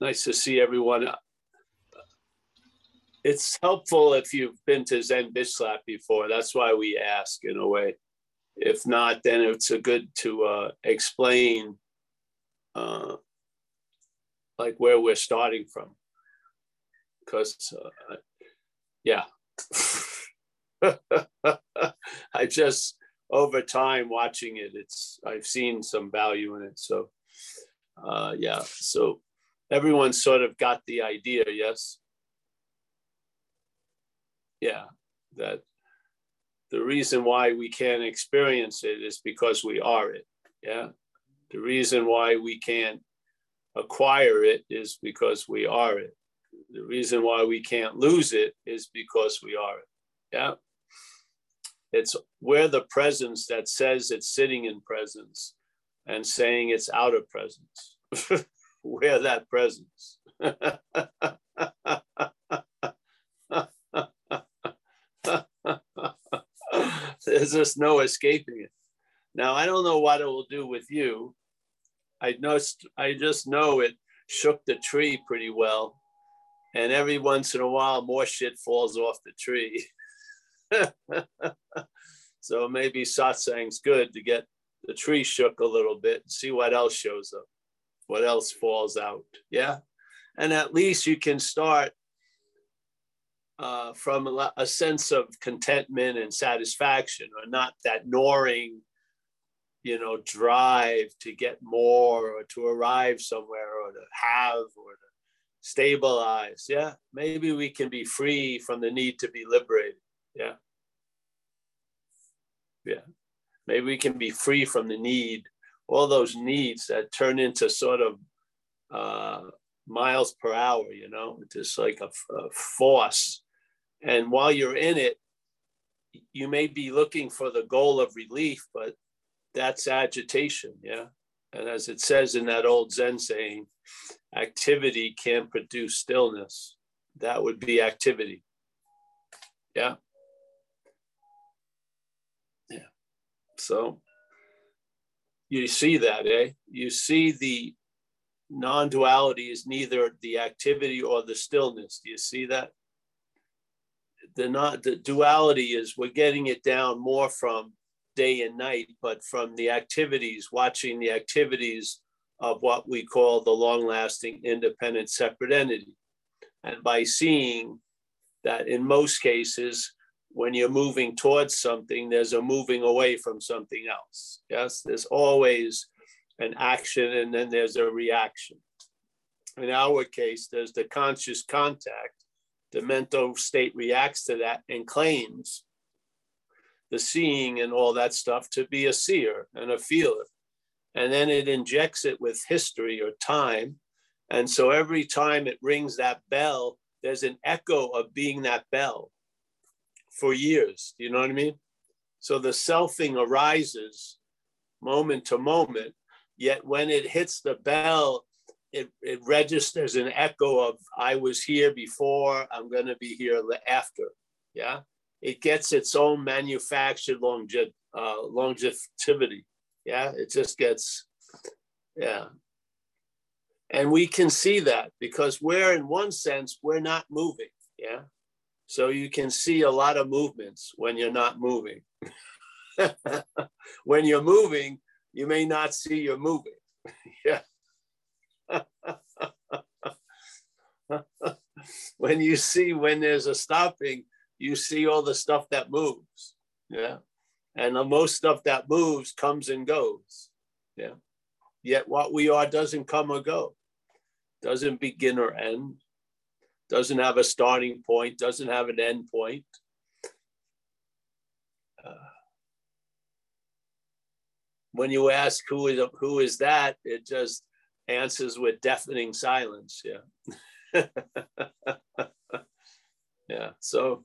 nice to see everyone. It's helpful if you've been to Zen Bitch Slap before. That's why we ask in a way. If not, then it's a good to uh, explain uh, like where we're starting from. Because, uh, yeah. I just over time watching it, it's I've seen some value in it. So uh, yeah, so everyone sort of got the idea, yes? Yeah, that the reason why we can't experience it is because we are it. Yeah. The reason why we can't acquire it is because we are it. The reason why we can't lose it is because we are it. Yeah. It's where the presence that says it's sitting in presence and saying it's out of presence. where that presence. There's just no escaping it. Now I don't know what it will do with you. I just I just know it shook the tree pretty well. And every once in a while more shit falls off the tree. so maybe satsang's good to get the tree shook a little bit and see what else shows up, what else falls out. Yeah. And at least you can start uh, from a, a, sense of contentment and satisfaction, or not that gnawing, you know, drive to get more or to arrive somewhere or to have or to stabilize. Yeah. Maybe we can be free from the need to be liberated. Yeah. Yeah. Maybe we can be free from the need, all those needs that turn into sort of uh, miles per hour, you know, just like a, a force. And while you're in it, you may be looking for the goal of relief, but that's agitation. Yeah. And as it says in that old Zen saying, activity can produce stillness. That would be activity. Yeah. Yeah. So you see that, eh? You see the non duality is neither the activity or the stillness. Do you see that? The, not, the duality is we're getting it down more from day and night, but from the activities, watching the activities of what we call the long lasting independent separate entity. And by seeing that in most cases, when you're moving towards something, there's a moving away from something else. Yes, there's always an action and then there's a reaction. In our case, there's the conscious contact. The mental state reacts to that and claims the seeing and all that stuff to be a seer and a feeler. And then it injects it with history or time. And so every time it rings that bell, there's an echo of being that bell for years. Do you know what I mean? So the selfing arises moment to moment, yet when it hits the bell, it, it registers an echo of I was here before, I'm going to be here after. Yeah. It gets its own manufactured longe- uh, longevity. Yeah. It just gets, yeah. And we can see that because we're, in one sense, we're not moving. Yeah. So you can see a lot of movements when you're not moving. when you're moving, you may not see you're moving. yeah. when you see when there's a stopping, you see all the stuff that moves. Yeah. And the most stuff that moves comes and goes. Yeah. Yet what we are doesn't come or go, doesn't begin or end doesn't have a starting point, doesn't have an end point. Uh, when you ask who is who is that, it just answers with deafening silence. Yeah. yeah. So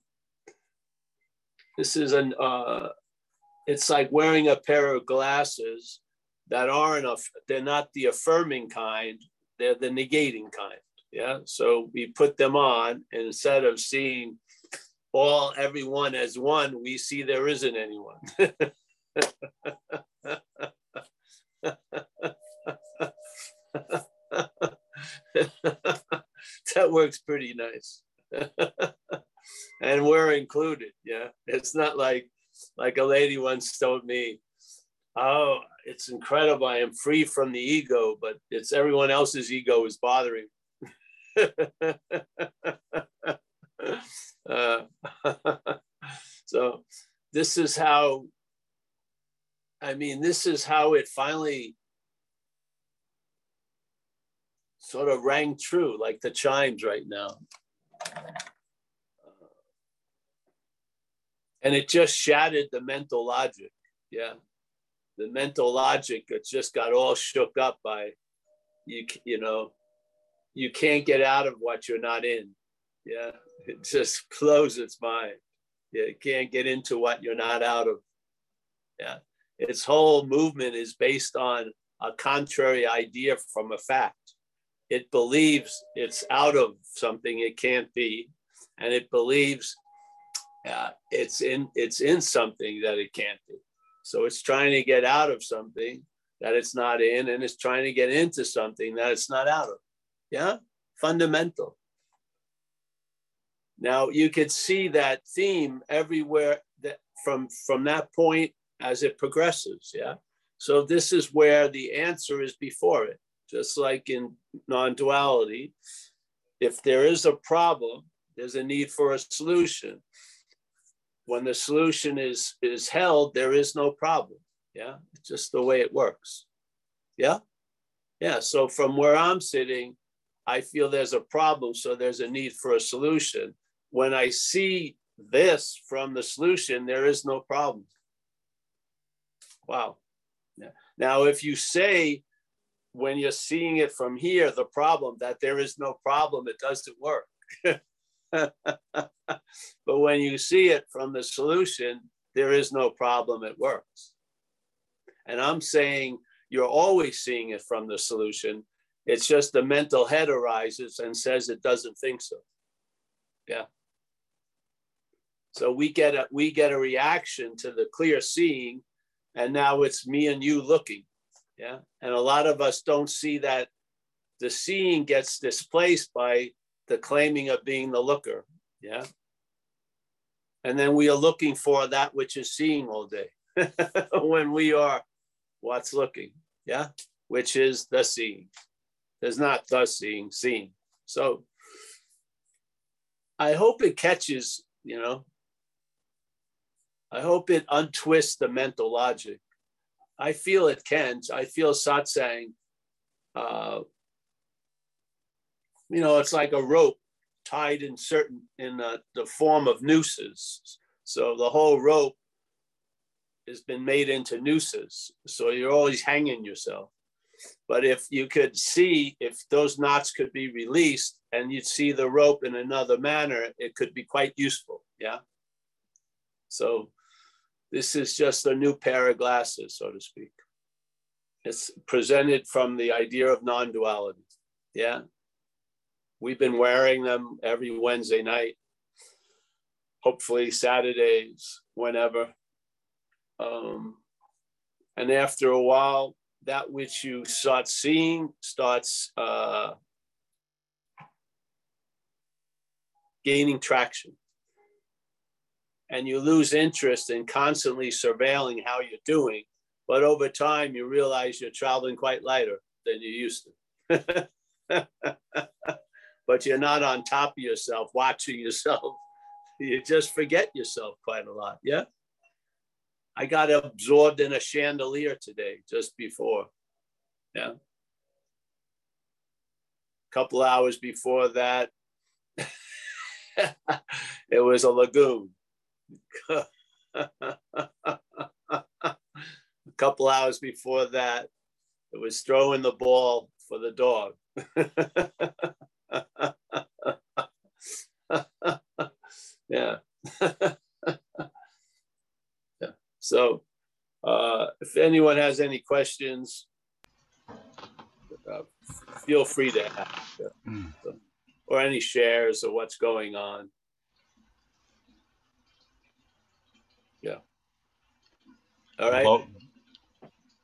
this is an uh, it's like wearing a pair of glasses that aren't a, they're not the affirming kind, they're the negating kind. Yeah. So we put them on, and instead of seeing all everyone as one, we see there isn't anyone. that works pretty nice. and we're included. Yeah. It's not like, like a lady once told me, oh, it's incredible. I am free from the ego, but it's everyone else's ego is bothering. so this is how, I mean, this is how it finally sort of rang true, like the chimes right now. And it just shattered the mental logic. Yeah. The mental logic, it just got all shook up by you, you know, you can't get out of what you're not in. Yeah. It just closes its mind. Yeah, you can't get into what you're not out of. Yeah. Its whole movement is based on a contrary idea from a fact it believes it's out of something it can't be, and it believes uh, it's in it's in something that it can't be. So it's trying to get out of something that it's not in, and it's trying to get into something that it's not out of. Yeah, fundamental. Now you could see that theme everywhere that from from that point as it progresses. Yeah. So this is where the answer is before it just like in non duality. If there is a problem, there's a need for a solution. When the solution is, is held, there is no problem. Yeah, it's just the way it works. Yeah, yeah. So from where I'm sitting, I feel there's a problem, so there's a need for a solution. When I see this from the solution, there is no problem. Wow. Yeah. Now, if you say when you're seeing it from here, the problem that there is no problem, it doesn't work. but when you see it from the solution, there is no problem, it works. And I'm saying you're always seeing it from the solution. It's just the mental head arises and says it doesn't think so. Yeah. So we get a we get a reaction to the clear seeing, and now it's me and you looking. Yeah. And a lot of us don't see that the seeing gets displaced by the claiming of being the looker. Yeah. And then we are looking for that which is seeing all day when we are what's looking. Yeah. Which is the seeing. There's not thus seeing, seeing. So I hope it catches, you know, I hope it untwists the mental logic. I feel it can. I feel satsang. Uh, you know, it's like a rope tied in certain in uh, the form of nooses. So the whole rope has been made into nooses. So you're always hanging yourself. But if you could see if those knots could be released and you'd see the rope in another manner, it could be quite useful. Yeah. So this is just a new pair of glasses, so to speak. It's presented from the idea of non duality. Yeah. We've been wearing them every Wednesday night, hopefully Saturdays, whenever. Um, and after a while, that which you start seeing starts uh, gaining traction and you lose interest in constantly surveilling how you're doing. But over time, you realize you're traveling quite lighter than you used to. but you're not on top of yourself, watching yourself. You just forget yourself quite a lot. Yeah. I got absorbed in a chandelier today just before. Yeah. A couple hours before that, it was a lagoon. a couple hours before that, it was throwing the ball for the dog. yeah. So, uh, if anyone has any questions, uh, feel free to ask, mm. or any shares of what's going on. Yeah. All right. Well,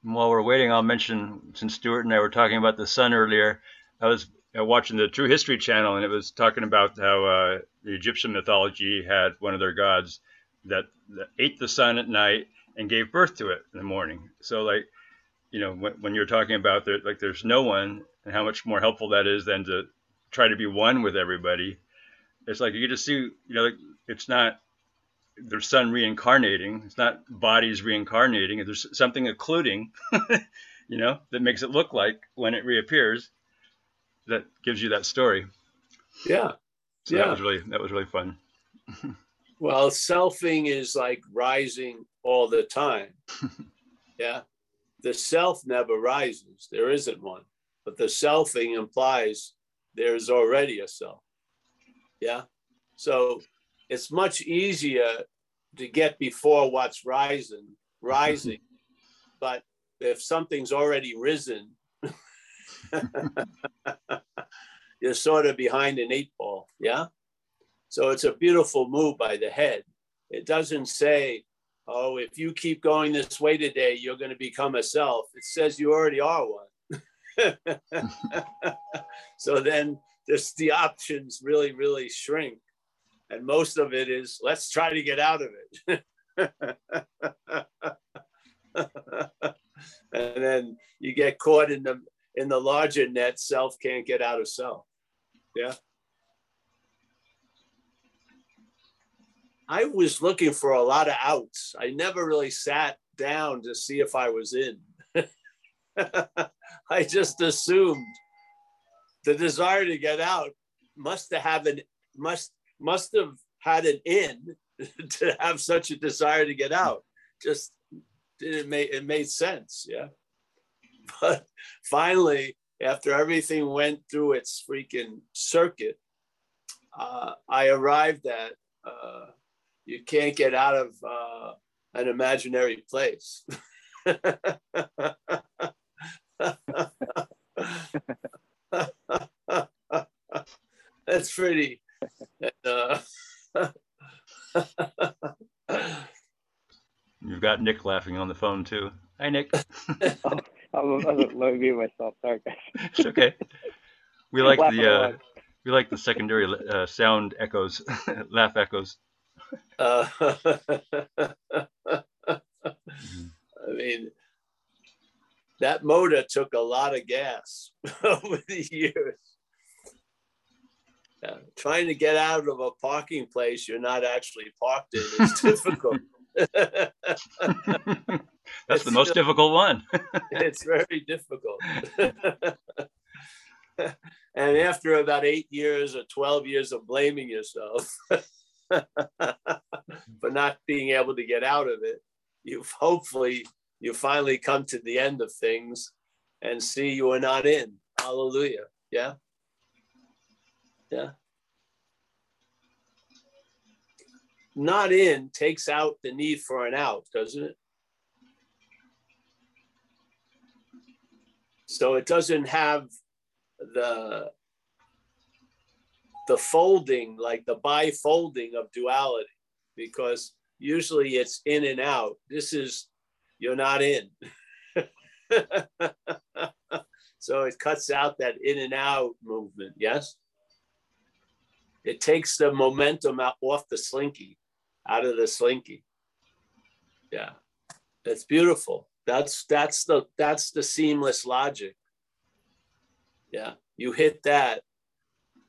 while we're waiting, I'll mention since Stuart and I were talking about the sun earlier, I was watching the True History Channel, and it was talking about how uh, the Egyptian mythology had one of their gods that, that, ate the sun at night and gave birth to it in the morning. So, like, you know, when, when you're talking about that, like, there's no one, and how much more helpful that is than to try to be one with everybody. It's like you just see, you know, like, it's not their sun reincarnating. It's not bodies reincarnating. There's something occluding, you know, that makes it look like when it reappears that gives you that story. Yeah. So yeah. that was really that was really fun. well, selfing is like rising all the time. yeah. The self never rises. There isn't one. But the selfing implies there's already a self. Yeah. So it's much easier to get before what's rising, rising. but if something's already risen, you're sort of behind an eight ball. Yeah. So it's a beautiful move by the head. It doesn't say, oh, if you keep going this way today, you're going to become a self. It says you already are one. so then just the options really, really shrink. And most of it is let's try to get out of it. and then you get caught in the in the larger net, self can't get out of self. Yeah. I was looking for a lot of outs. I never really sat down to see if I was in. I just assumed the desire to get out must have an must must have had an in to have such a desire to get out. Just it made it made sense, yeah. But finally, after everything went through its freaking circuit, uh, I arrived at uh, you can't get out of uh, an imaginary place. That's pretty. Uh, You've got Nick laughing on the phone too. Hi, Nick. I was, I was low myself. Sorry, guys. it's okay. We like the uh, we like the secondary uh, sound echoes, laugh echoes. Uh, I mean, that motor took a lot of gas over the years. Yeah, trying to get out of a parking place you're not actually parked in is difficult. That's the most difficult one. it's very difficult. and after about eight years or 12 years of blaming yourself for not being able to get out of it, you've hopefully you finally come to the end of things and see you are not in. Hallelujah. Yeah. Yeah. Not in takes out the need for an out, doesn't it? So it doesn't have the the folding, like the bifolding of duality, because usually it's in and out. This is you're not in. so it cuts out that in and out movement, yes? It takes the momentum out off the slinky, out of the slinky. Yeah. It's beautiful. That's that's the that's the seamless logic. Yeah, you hit that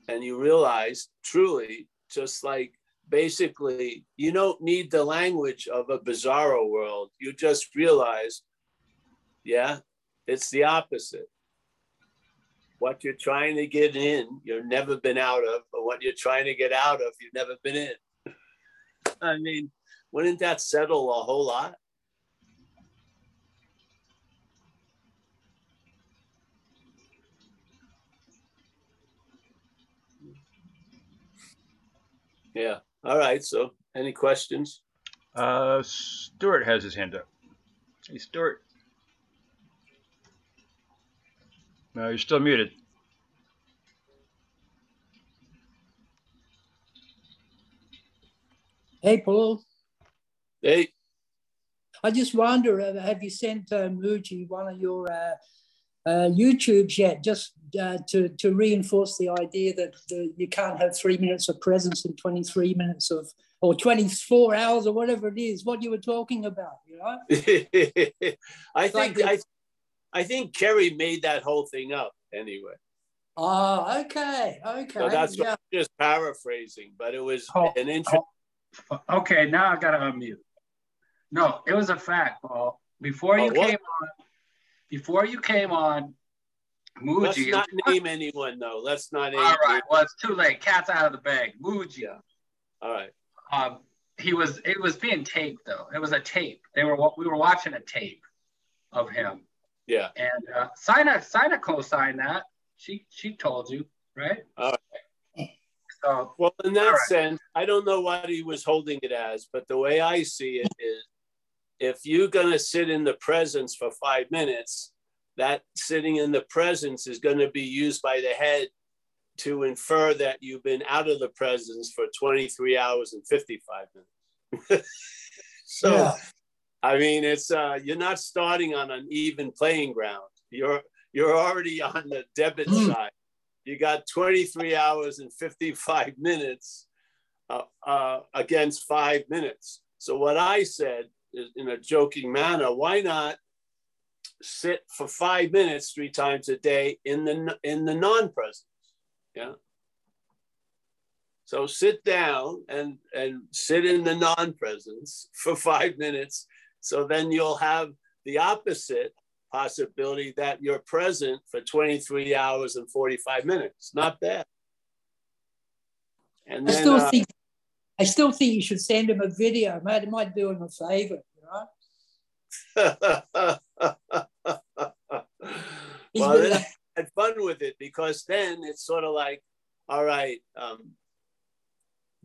and you realize truly, just like basically, you don't need the language of a bizarro world. You just realize, yeah, it's the opposite. What you're trying to get in, you've never been out of, but what you're trying to get out of, you've never been in. I mean, wouldn't that settle a whole lot? Yeah. All right. So, any questions? Uh, Stuart has his hand up. Hey, Stuart. No, you're still muted. Hey, Paul. Hey. I just wonder, uh, have you sent uh, Mooji one of your uh, uh, YouTubes yet, just uh, to to reinforce the idea that the, you can't have three minutes of presence and 23 minutes of or 24 hours or whatever it is. What you were talking about, you know? I think I, I think Kerry made that whole thing up anyway. Oh, okay, okay. So that's yeah. just paraphrasing, but it was oh, an interesting. Oh, okay, now I got to unmute. No, it was a fact, Paul. Before oh, you what? came on, before you came on, Mooji. Let's not name anyone though. Let's not name. All right. Anyone. Well, it's too late. Cat's out of the bag. Mooji. Yeah. All right. Um, he was. It was being taped though. It was a tape. They were. We were watching a tape of him. Yeah. And uh, Sina Sina co-signed that. She she told you, right? All right. So, well, in that right. sense, I don't know what he was holding it as, but the way I see it is if you're going to sit in the presence for five minutes, that sitting in the presence is going to be used by the head to infer that you've been out of the presence for 23 hours and 55 minutes. so, yeah. I mean, it's uh, you're not starting on an even playing ground. You're you're already on the debit mm. side. You got 23 hours and 55 minutes uh, uh, against five minutes. So what I said in a joking manner, why not sit for five minutes three times a day in the in the non-presence? Yeah. So sit down and and sit in the non-presence for five minutes. So then you'll have the opposite possibility that you're present for 23 hours and 45 minutes. Not bad. And then, I still uh, think I still think you should send him a video. Mate, it might do him a favor, you know? well, then I had fun with it because then it's sort of like, all right, um,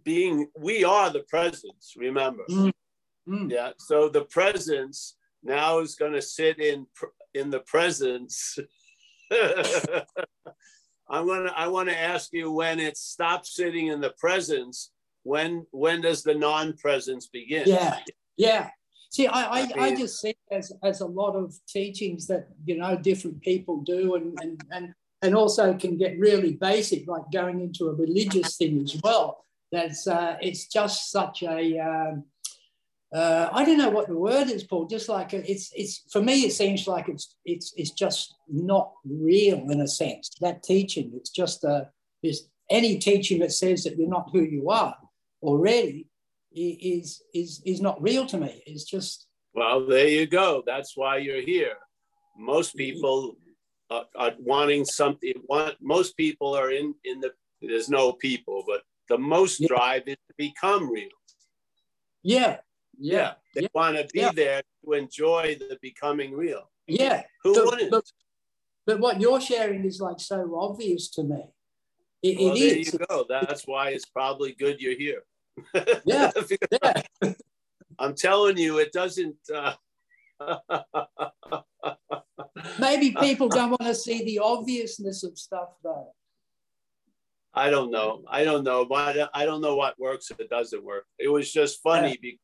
being we are the presence, remember. Mm. Mm. Yeah. So the presence now is going to sit in in the presence. I'm gonna I want to ask you when it stops sitting in the presence when when does the non-presence begin? Yeah, yeah. See, I, I, I, just see as, as a lot of teachings that, you know, different people do and, and, and, and also can get really basic, like going into a religious thing as well. That's, uh, it's just such a, um, uh, I don't know what the word is, Paul. Just like it's, it's for me, it seems like it's, it's, it's just not real in a sense. That teaching, it's just a, is any teaching that says that you're not who you are already is is is not real to me. It's just well, there you go. That's why you're here. Most mm-hmm. people are, are wanting something. Want most people are in in the. There's no people, but the most yeah. drive is to become real. Yeah, yeah. yeah. They yeah. want to be there to enjoy the becoming real. Yeah. Who but, wouldn't? But, but, what you're sharing is like so obvious to me. It, well, it there is. you go. That's why it's probably good you're here. Yeah. yeah. I'm telling you, it doesn't. Uh... Maybe people don't want to see the obviousness of stuff, though. I don't know. I don't know. But I don't know what works if it doesn't work. It was just funny yeah. because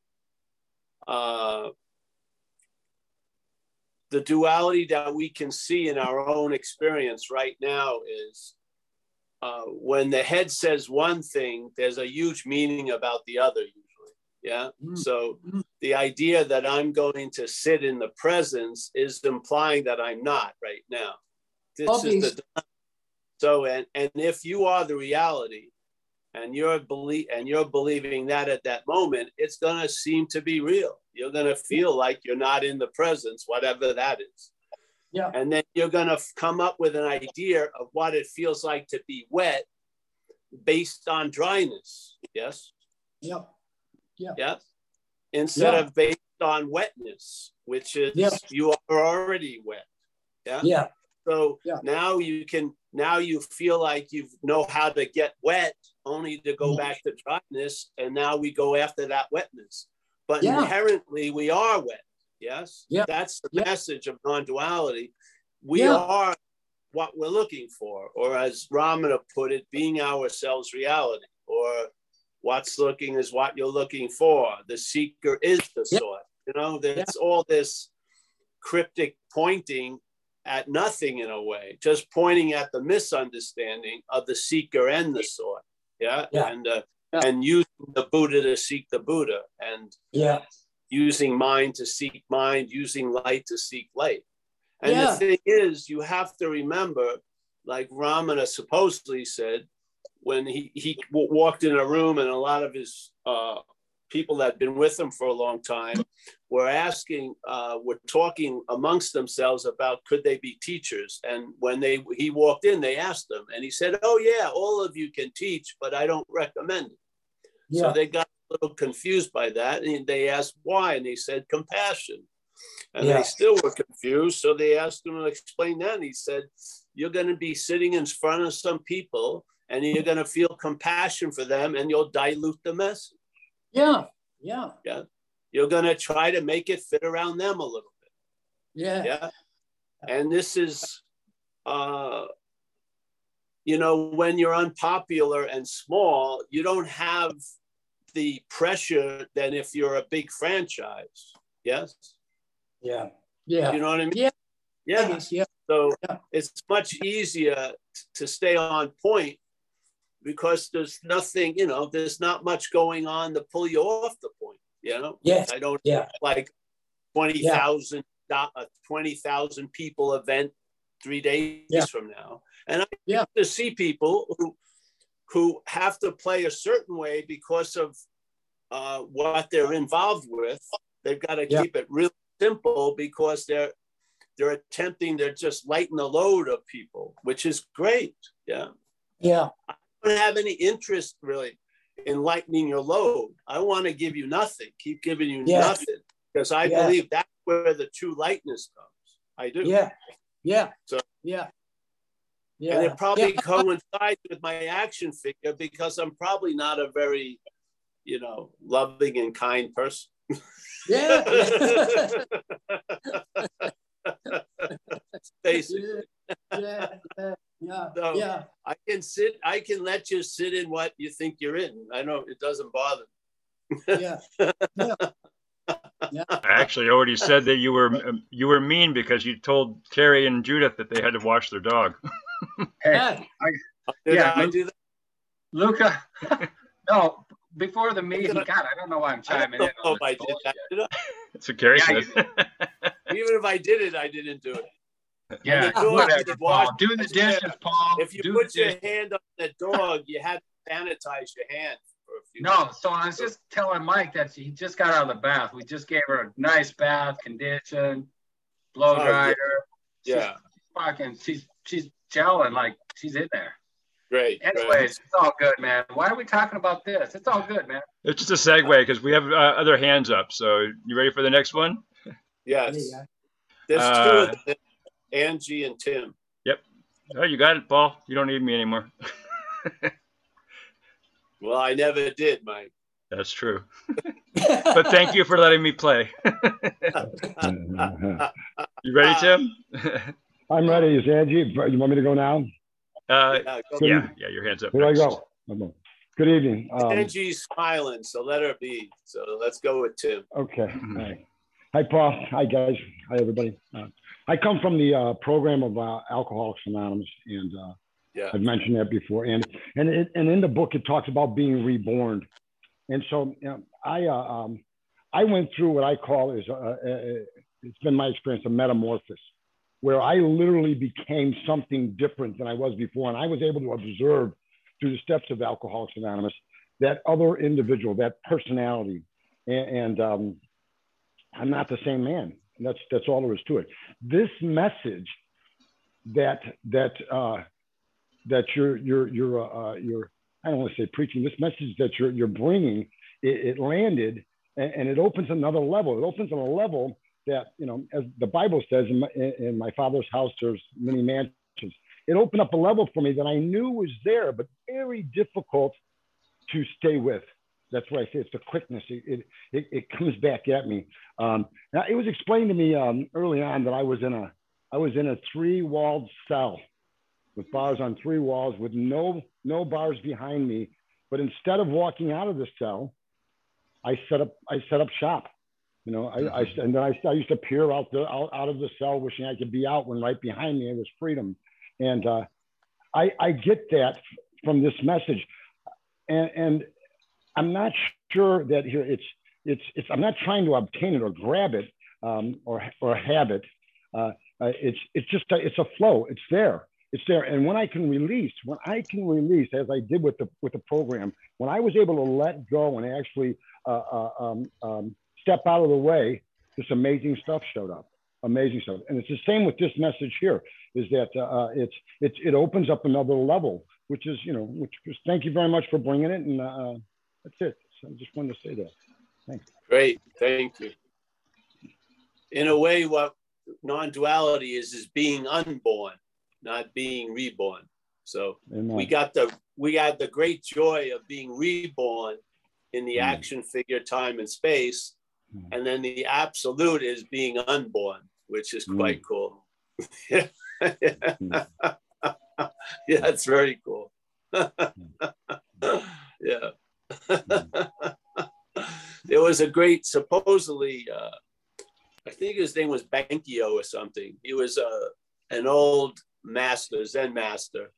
uh, the duality that we can see in our own experience right now is uh, when the head says one thing, there's a huge meaning about the other usually. Yeah. Mm. So mm. the idea that I'm going to sit in the presence is implying that I'm not right now. This is the so and and if you are the reality and you're believe and you're believing that at that moment, it's gonna seem to be real. You're gonna feel like you're not in the presence, whatever that is. Yeah. And then you're going to come up with an idea of what it feels like to be wet based on dryness. Yes. Yeah. Yeah. Yes. Instead yeah. of based on wetness, which is yeah. you are already wet. Yeah. Yeah. So yeah. now you can now you feel like you know how to get wet only to go mm-hmm. back to dryness and now we go after that wetness. But yeah. inherently we are wet. Yes. Yeah. That's the yeah. message of non-duality. We yeah. are what we're looking for, or as Ramana put it, being ourselves reality, or what's looking is what you're looking for. The seeker is the yeah. source. You know, there's all this cryptic pointing at nothing in a way, just pointing at the misunderstanding of the seeker and the sought. Yeah. And uh, and using the Buddha to seek the Buddha and Yeah. Using mind to seek mind, using light to seek light. And Yeah. the thing is, you have to remember, like Ramana supposedly said, when he, he w- walked in a room and a lot of his uh, people that had been with him for a long time were asking, uh, were talking amongst themselves about could they be teachers. And when they he walked in, they asked them, and he said, "Oh yeah, all of you can teach, but I don't recommend it." Yeah. So they got little confused by that, and they asked why, and he said compassion. And Yeah. they still were confused, so they asked him to explain that. And he said, "You're going to be sitting in front of some people, and you're going to feel compassion for them, and you'll dilute the message. Yeah. Yeah. Yeah. You're going to try to make it fit around them a little bit." Yeah. yeah and this is uh you know when you're unpopular and small you don't have the pressure than if you're a big franchise yes Yeah. Yeah. you know what i mean Yeah. yeah Yes, yeah. so Yeah. it's much easier to stay on point because there's nothing you know there's not much going on to pull you off the point you know Yes. i don't Yeah. like 20,000 do- uh, a 20,000 people event 3 days Yeah. from now and i Yeah. to see people who who have to play a certain way because of uh, what they're involved with they've got to Yeah. keep it real simple because they're they're attempting to just lighten the load of people which is great yeah Yeah. I don't have any interest really in lightening your load. I want to give you nothing, keep giving you Yeah. nothing, because I Yeah. believe that's where the true lightness comes. I do. Yeah. Yeah. So- yeah. Yeah. And it probably Yeah. coincides with my action figure because I'm probably not a very, you know, loving and kind person. Yeah. Basically, yeah. Yeah. Yeah. So- Yeah. I can sit, I can let you sit in what you think you're in. I know it doesn't bother. Yeah. I actually already said that you were um, you were mean because you told Carrie and Judith that they had to wash their dog. Hey, Yeah. Did Yeah, I Luke- do that? Luca. no, before the meeting, God, I don't know why I'm I don't chiming know in. on if I did that. bullshit. Did I? That's what Carrie Yeah, said. Even if I did it, I didn't do it. Yeah, the whatever, did Paul. Do the dishes, Paul. If you Do put your dishes. hand on the dog, you had to sanitize your hand for a few No, minutes. so I was just telling Mike that he just got out of the bath. We just gave her a nice bath, condition, blow Oh, dried her. She's Yeah, fucking, she's she's gelling like she's in there. great. great. Anyways, it's all good, man. Why are we talking about this? It's all good, man. It's just a segue because we have uh, other hands up. So you ready for the next one? Yes. There you. There's Uh, two of them, Angie and Tim. Yep. Oh, you got it, Paul. You don't need me anymore. Well, I never did, Mike. That's true. But thank you for letting me play. you ready, Tim? I'm ready. Is Angie? You want me to go now? uh, Yeah, go- yeah, yeah, your hands up. Here I go. Good evening. Um, Angie's smiling, so let her be. So let's go with Tim. okay. Hi. Hi, Paul. Hi, guys. Hi, everybody. Uh, I come from the uh, program of uh, Alcoholics Anonymous, and uh, Yeah. I've mentioned that before. And and it, and in the book, it talks about being reborn. And so you know, I uh, um, I went through what I call is uh, uh, it's been my experience a metamorphosis, where I literally became something different than I was before, and I was able to observe through the steps of Alcoholics Anonymous that other individual, that personality, and, and um, I'm not the same man. That's that's all there is to it. This message that that uh, that you're you're you're uh, you're I don't want to say preaching. This message that you're you're bringing it, it landed and, and, it opens another level. It opens on a level that you know, as the Bible says, in my, in my Father's house there's many mansions. It opened up a level for me that I knew was there, but very difficult to stay with. That's why I say it's the quickness. It it, it, comes back at me. Um, now it was explained to me um, early on that I was in a I was in a three-walled cell with bars on three walls with no no bars behind me. But instead of walking out of the cell, I set up I set up shop. You know, I, I and then I, I used to peer out the out, out of the cell, wishing I could be out. When right behind me it was freedom, and uh, I I get that from this message, and and I'm not sure that here it's it's it's I'm not trying to obtain it or grab it um, or or have it. Uh, uh, it's it's just a, it's a flow. It's there. It's there. And when I can release, when I can release, as I did with the with the program, when I was able to let go and actually uh, uh um, um, step out of the way, this amazing stuff showed up. Amazing stuff. And it's the same with this message here. Is that uh, uh it's it's it opens up another level, which is you know which is thank you very much for bringing it. And uh, that's it. So I just wanted to say that. Thanks. Great. Thank you. In a way, what non-duality is is being unborn, not being reborn. So Amen. we got the we had the great joy of being reborn in the Amen. action figure time and space, Amen. and then the absolute is being unborn, which is quite cool. yeah, that's very cool. yeah. there was a great supposedly uh, I think his name was Bankio or something. He was uh, an old master, Zen master,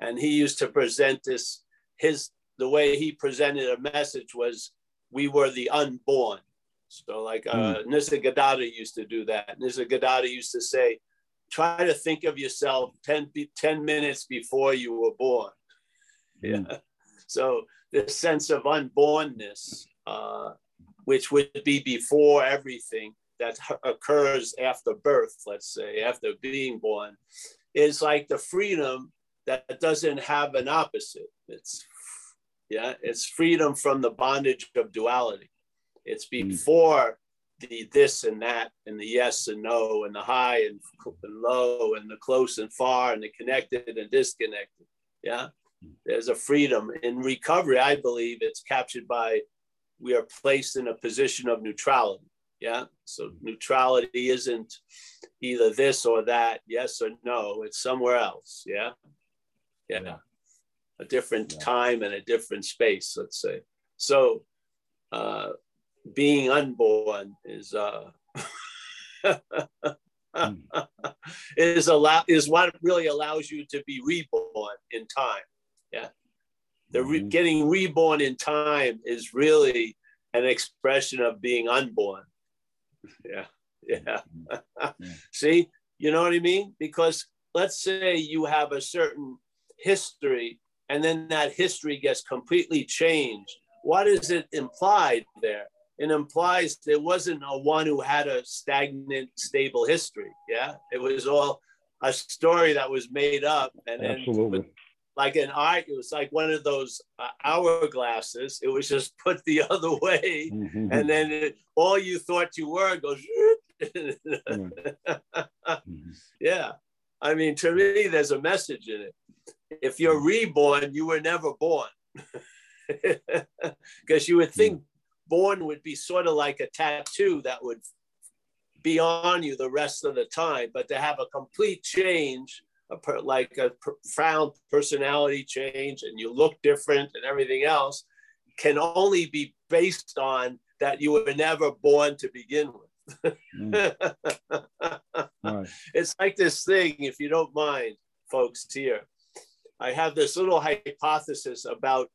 and he used to present this. His the way he presented a message was, "We were the unborn." So, like uh, mm. Nisargadatta used to do that. Nisargadatta used to say, "Try to think of yourself 10, 10 minutes before you were born." Yeah. So this sense of unbornness, uh, which would be before everything, that occurs after birth, let's say, after being born, is like the freedom that doesn't have an opposite. It's yeah, it's freedom from the bondage of duality. It's hmm. before the this and that and the yes and no and the high and, and low and the close and far and the connected and disconnected. Yeah. Hmm. There's a freedom in recovery. I believe it's captured by we are placed in a position of neutrality. Yeah. So neutrality isn't either this or that, yes or no. It's somewhere else. Yeah. Yeah. A different yeah. time and a different space, let's say. So uh, being unborn is uh, mm. is allow is what really allows you to be reborn in time. Yeah. The re- mm-hmm. getting reborn in time is really an expression of being unborn yeah, mm-hmm. yeah. See, you know what I mean? Because let's say you have a certain history and then that history gets completely changed. What is it implied there? It implies there wasn't a one who had a stagnant, stable history. Yeah, it was all a story that was made up, and Absolutely. then like an art, it was like one of those uh, hourglasses. It was just put the other way, mm-hmm. and then it, all you thought you were goes. mm-hmm. Yeah, I mean, to me, there's a message in it. If you're reborn, you were never born, because you would think born would be sort of like a tattoo that would be on you the rest of the time, but to have a complete change a per, like a profound personality change and you look different and everything else can only be based on that you were never born to begin with. mm. right. It's like this thing, if you don't mind, folks, here. I have this little hypothesis about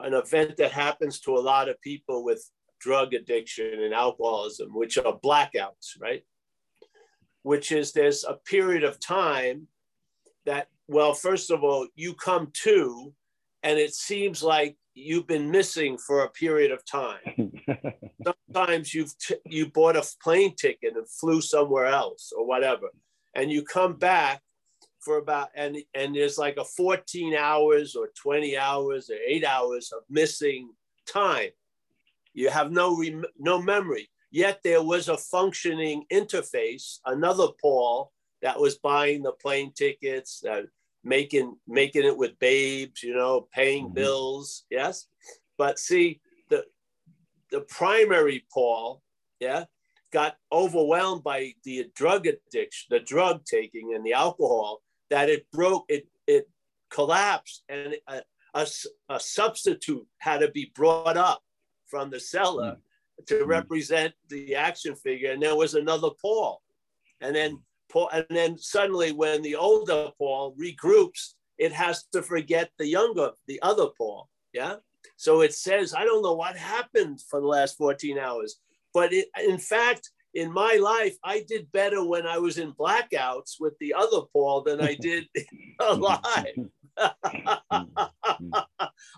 an event that happens to a lot of people with drug addiction and alcoholism, which are blackouts, right? Which is there's a period of time that, well, first of all, you come to, and it seems like you've been missing for a period of time. Sometimes you've t- you bought a plane ticket and flew somewhere else or whatever, and you come back for about and and there's like a 14 hours or 20 hours or eight hours of missing time. You have no rem- no memory. Yet there was a functioning interface, another Paul that was buying the plane tickets, uh, making making it with babes, you know, paying mm-hmm. bills. Yes, but see the the primary Paul, yeah, got overwhelmed by the drug addiction, the drug taking, and the alcohol that it broke it it collapsed, and a, a, a substitute had to be brought up from the cellar. Mm-hmm to represent the action figure, and there was another Paul, and then Paul, and then suddenly when the older Paul regroups, it has to forget the younger, the other Paul. Yeah. So it says, I don't know what happened for the last 14 hours, but it, in fact, in my life, I did better when I was in blackouts with the other Paul than I did alive.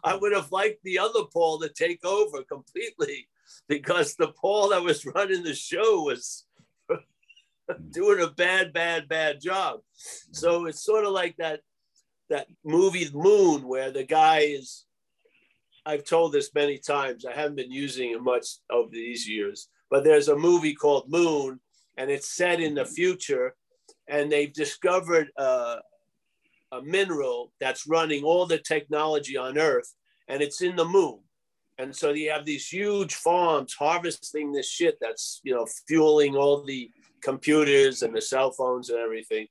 I would have liked the other Paul to take over completely because the Paul that was running the show was doing a bad, bad, bad job. So it's sort of like that that movie Moon, where the guy is. I've told this many times. I haven't been using it much over these years, but there's a movie called Moon, and it's set in the future, and they've discovered uh, a mineral that's running all the technology on Earth, and it's in the moon. And so you have these huge farms harvesting this shit that's you know fueling all the computers and the cell phones and everything,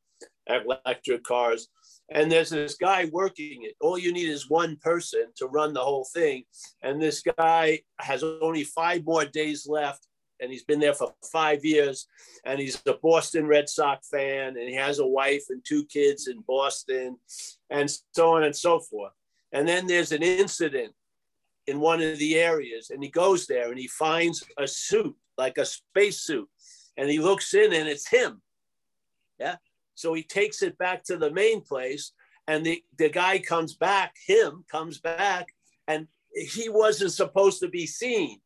electric cars. And there's this guy working it. All you need is one person to run the whole thing. And this guy has only five more days left. And he's been there for five years. And he's a Boston Red Sox fan. And he has a wife and two kids in Boston, and so on and so forth. And then there's an incident in one of the areas. And he goes there and he finds a suit, like a space suit and he looks in and it's him. Yeah. So he takes it back to the main place and the, the guy comes back, him comes back, and he wasn't supposed to be seen.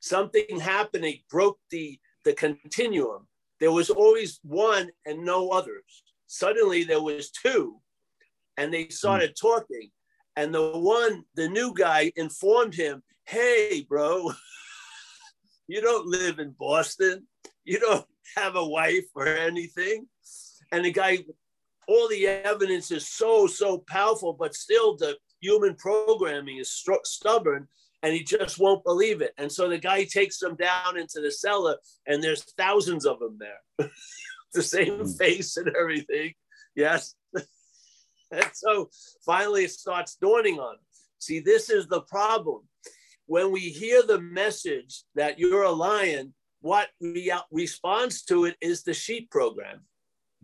Something happened, he broke the, the continuum. There was always one and no others. Suddenly there was two, and they started talking. And the one, the new guy informed him, hey, bro, you don't live in Boston you don't have a wife or anything. And the guy, all the evidence is so, so powerful, but still the human programming is st- stubborn and he just won't believe it. And so the guy takes them down into the cellar and there's thousands of them there, the same hmm. face and everything. Yes. and so finally it starts dawning on him. See, this is the problem. When we hear the message that you're a lion, what re- responds to it is the sheep program.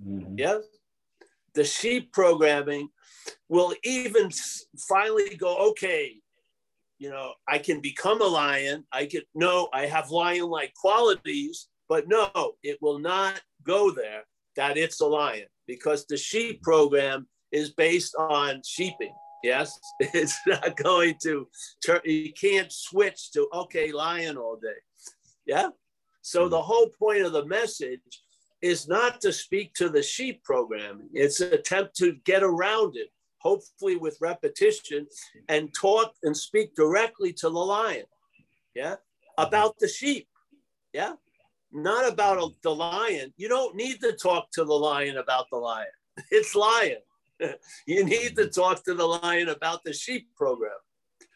Mm-hmm. Yeah. The sheep programming will even finally go, okay, you know, I can become a lion. I can, no, I have lion like qualities, but no, it will not go there that it's a lion because the sheep program is based on sheeping. Yes, it's not going to turn, you can't switch to, okay, lion all day. Yeah. So the whole point of the message is not to speak to the sheep programming. It's an attempt to get around it, hopefully with repetition, and talk and speak directly to the lion. Yeah. About the sheep. Yeah. Not about the lion. You don't need to talk to the lion about the lion. It's lion. you need to talk to the lion about the sheep program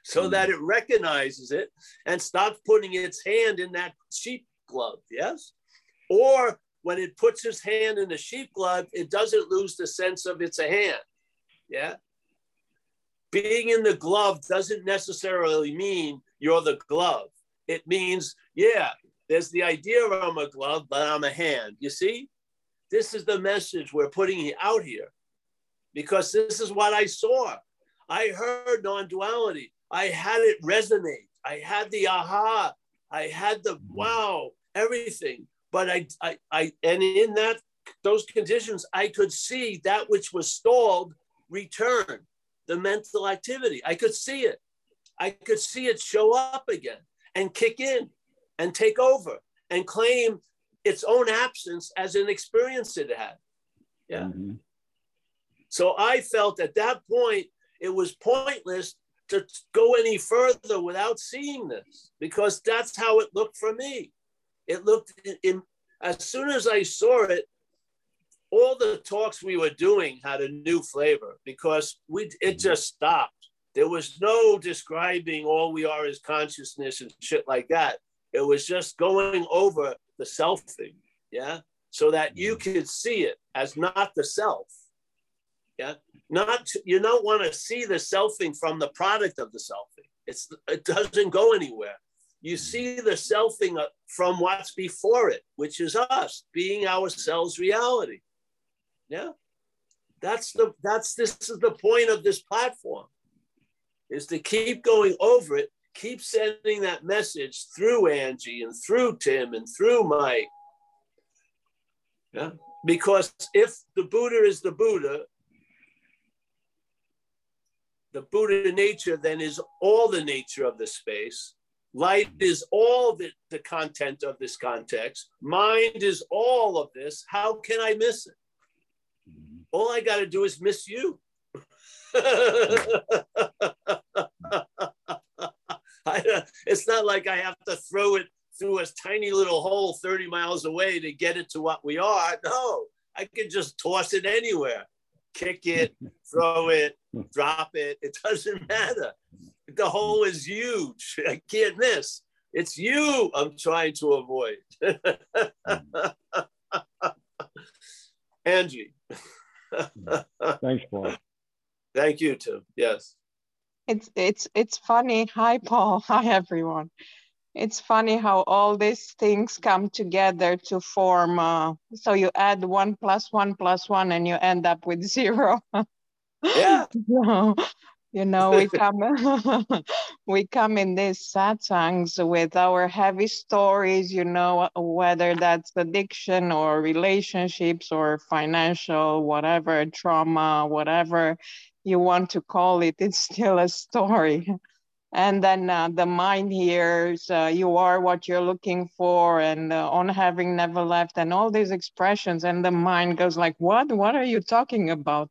so hmm. that it recognizes it and stops putting its hand in that sheep glove, yes? Or when it puts his hand in the sheep glove, it doesn't lose the sense of it's a hand, yeah? Being in the glove doesn't necessarily mean you're the glove. It means, yeah, there's the idea of I'm a glove, but I'm a hand. You see? This is the message we're putting out here because this is what I saw. I heard non duality. I had it resonate. I had the aha. I had the wow everything. But I, I, I, and in that those conditions, I could see that which was stalled return, the mental activity. I could see it. I could see it show up again and kick in and take over and claim its own absence as an experience it had. Yeah. Mm-hmm. So I felt at that point it was pointless to go any further without seeing this because that's how it looked for me it looked in, as soon as I saw it, all the talks we were doing had a new flavor because we it just stopped. There was no describing all we are as consciousness and shit like that. It was just going over the self thing, yeah, so that you mm-hmm. could see it as not the self, yeah. Not you don't want to see the selfing from the product of the selfing. It's it doesn't go anywhere. You see the selfing uh, from what's before it, which is us being ourselves reality. Yeah. That's the that's this is the point of this platform is to keep going over it, keep sending that message through Angie and through Tim and through Mike. Yeah. Because if the Buddha is the Buddha, the Buddha nature then is all the nature of the space. Light is all the, the content of this context. Mind is all of this. How can I miss it? Mm-hmm. All I got to do is miss you. it's not like I have to throw it through a tiny little hole 30 miles away to get it to what we are. No, I can just toss it anywhere, kick it, throw it, drop it. It doesn't matter. The hole is huge. I can't miss. It's you I'm trying to avoid. Angie. Thanks, Paul. Thank you, Tim. Yes. It's it's it's funny. Hi, Paul. Hi, everyone. It's funny how all these things come together to form. Uh, so you add one plus one plus one, and you end up with zero. yeah. so, you know we come we come in these satsangs with our heavy stories you know whether that's addiction or relationships or financial whatever trauma whatever you want to call it it's still a story. And then uh, the mind hears uh, you are what you're looking for and uh, on having never left and all these expressions and the mind goes like what? What are you talking about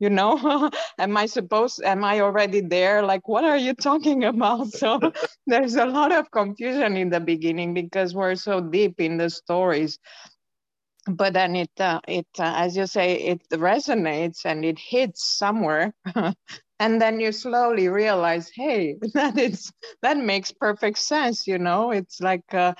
you know am i supposed am i already there? Like what are you talking about? So there's a lot of confusion in the beginning because we're so deep in the stories. But then it uh, it uh, as you say it resonates and it hits somewhere. And then you slowly realize hey that is that makes perfect sense you know? It's like uh,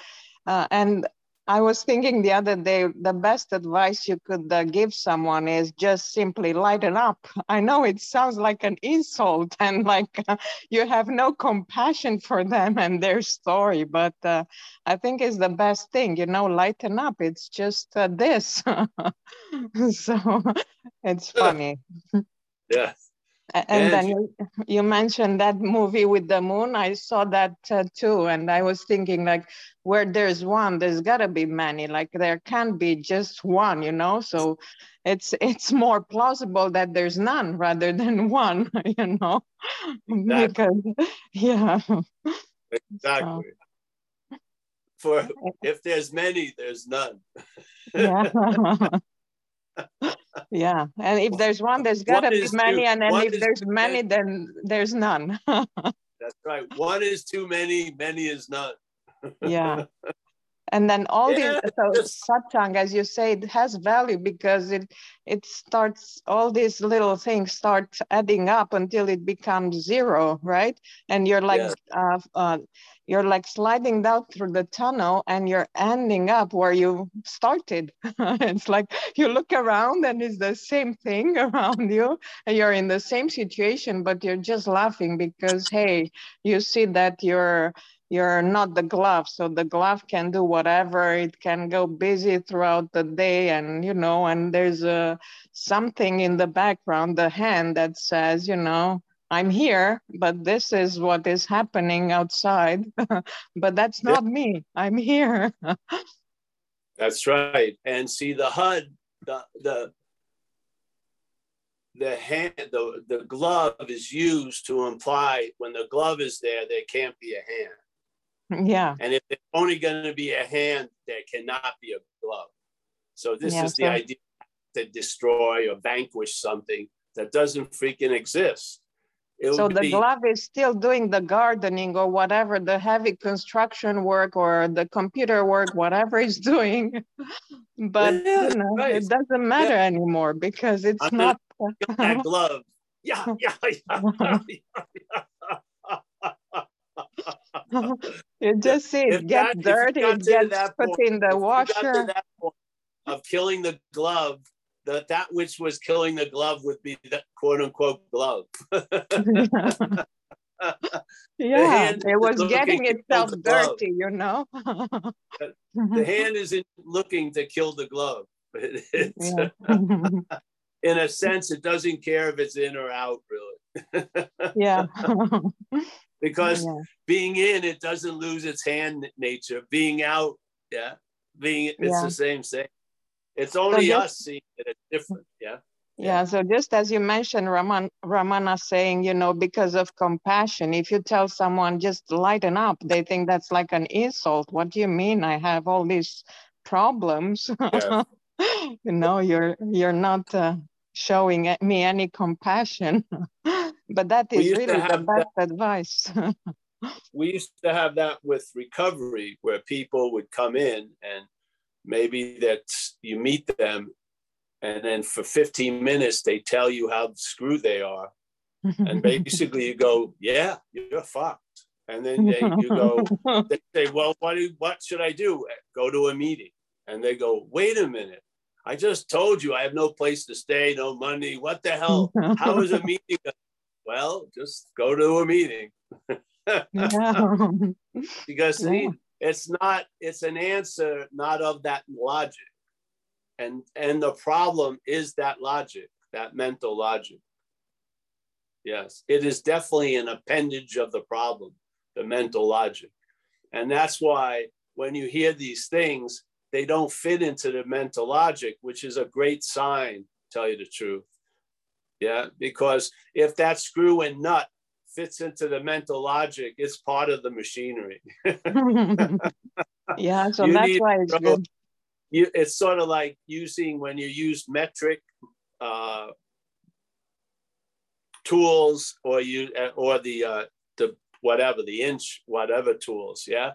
uh, and I was thinking the other day, the best advice you could uh, give someone is just simply lighten up. I know it sounds like an insult and like uh, you have no compassion for them and their story, but uh, I think it's the best thing, you know, lighten up. It's just uh, this. so it's funny. Yeah. And, then you, you, mentioned that movie with the moon. I saw that uh, too. And I was thinking, like, where there's one, there's got to be many. Like, there can't be just one, you know? So it's it's more plausible that there's none rather than one, you know? Exactly. Because, yeah. Exactly. So. For if there's many, there's none. yeah yeah and if there's one there's got to be many too, and then if there's many, many then there's none. That's right. One is too many many is none. Yeah and then all yeah. these so satsang as you say it has value because it it starts all these little things start adding up until it becomes zero right and you're like yeah. uh, uh, you're like sliding down through the tunnel and you're ending up where you started. it's like you look around and it's the same thing around you and you're in the same situation, but you're just laughing because, hey, you see that you're you're not the glove so the glove can do whatever it can go busy throughout the day and you know and there's a something in the background the hand that says you know I'm here, but this is what is happening outside. but that's not yeah. me. I'm here. that's right. And see the HUD, the the the hand, the, the glove is used to imply when the glove is there, there can't be a hand. Yeah. And if it's only going to be a hand, there cannot be a glove. So this yeah, is the idea to destroy or vanquish something that doesn't freaking exist so the be... glove is still doing the gardening or whatever the heavy construction work or the computer work whatever it's doing but yeah, you know, right. it doesn't matter yeah. anymore because it's I'm not that glove Yeah, yeah yeah, yeah, you just see it gets dirty it gets put point, in the washer of killing the glove that that which was killing the glove would be the quote unquote glove. yeah, it was getting itself dirty, you know. the hand isn't looking to kill the glove. Yeah. in a sense, it doesn't care if it's in or out, really. yeah. because yeah. being in, it doesn't lose its hand nature. Being out, yeah, being it's yeah. the same thing. It's only so us seeing it. It's different. Yeah. Yeah, so just as you mentioned, Raman, Ramana saying, you know, because of compassion, if you tell someone just lighten up, they think that's like an insult. What do you mean? I have all these problems. Yeah. you know, you're you're not uh, showing me any compassion. but that is really the best that, advice. we used to have that with recovery, where people would come in and maybe that you meet them and then for 15 minutes they tell you how screwed they are. And basically you go yeah you're fucked. And then they, you go they say well what, do, what should i do? Go to a meeting. And they go wait a minute i just told you i have no place to stay no money. What the hell? How is a meeting well just go to a meeting. Because see, it's not it's an answer not of that logic. And and the problem is that logic that mental logic. Yes it is definitely an appendage of the problem the mental logic. And that's why when you hear these things they don't fit into the mental logic which is a great sign tell you the truth. Yeah because if that screw and nut fits into the mental logic it's part of the machinery. Yeah so you that's why it's good. you, it's sort of like using when you use metric uh, tools or you or the uh, the whatever the inch whatever tools yeah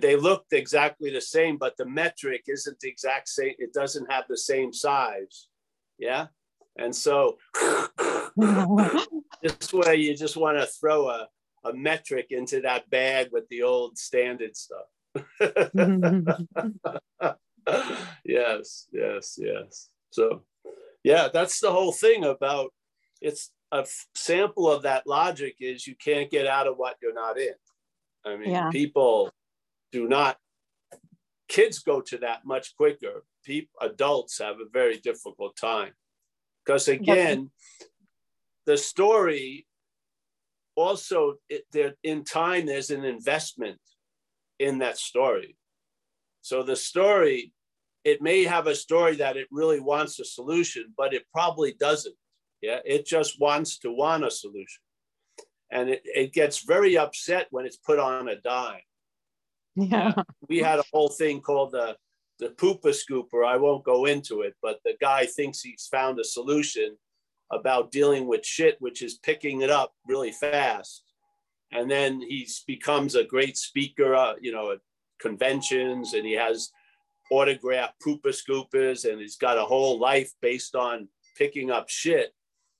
they looked exactly the same but the metric isn't the exact same it doesn't have the same size yeah and so this way you just want to throw a, a metric into that bag with the old standard stuff yes, yes, yes. So, yeah, that's the whole thing about it's a sample of that logic is you can't get out of what you're not in. I mean, yeah. people do not, kids go to that much quicker. People, adults have a very difficult time because, again, the story also, it, there, in time, there's an investment in that story. So the story it may have a story that it really wants a solution, but it probably doesn't. Yeah, it just wants to want a solution. And it, it gets very upset when it's put on a dime. Yeah. We had a whole thing called the the poopa scooper. I won't go into it, but the guy thinks he's found a solution about dealing with shit, which is picking it up really fast. And then he becomes a great speaker, uh, you know, at conventions, and he has autograph poopa scoopers and he's got a whole life based on picking up shit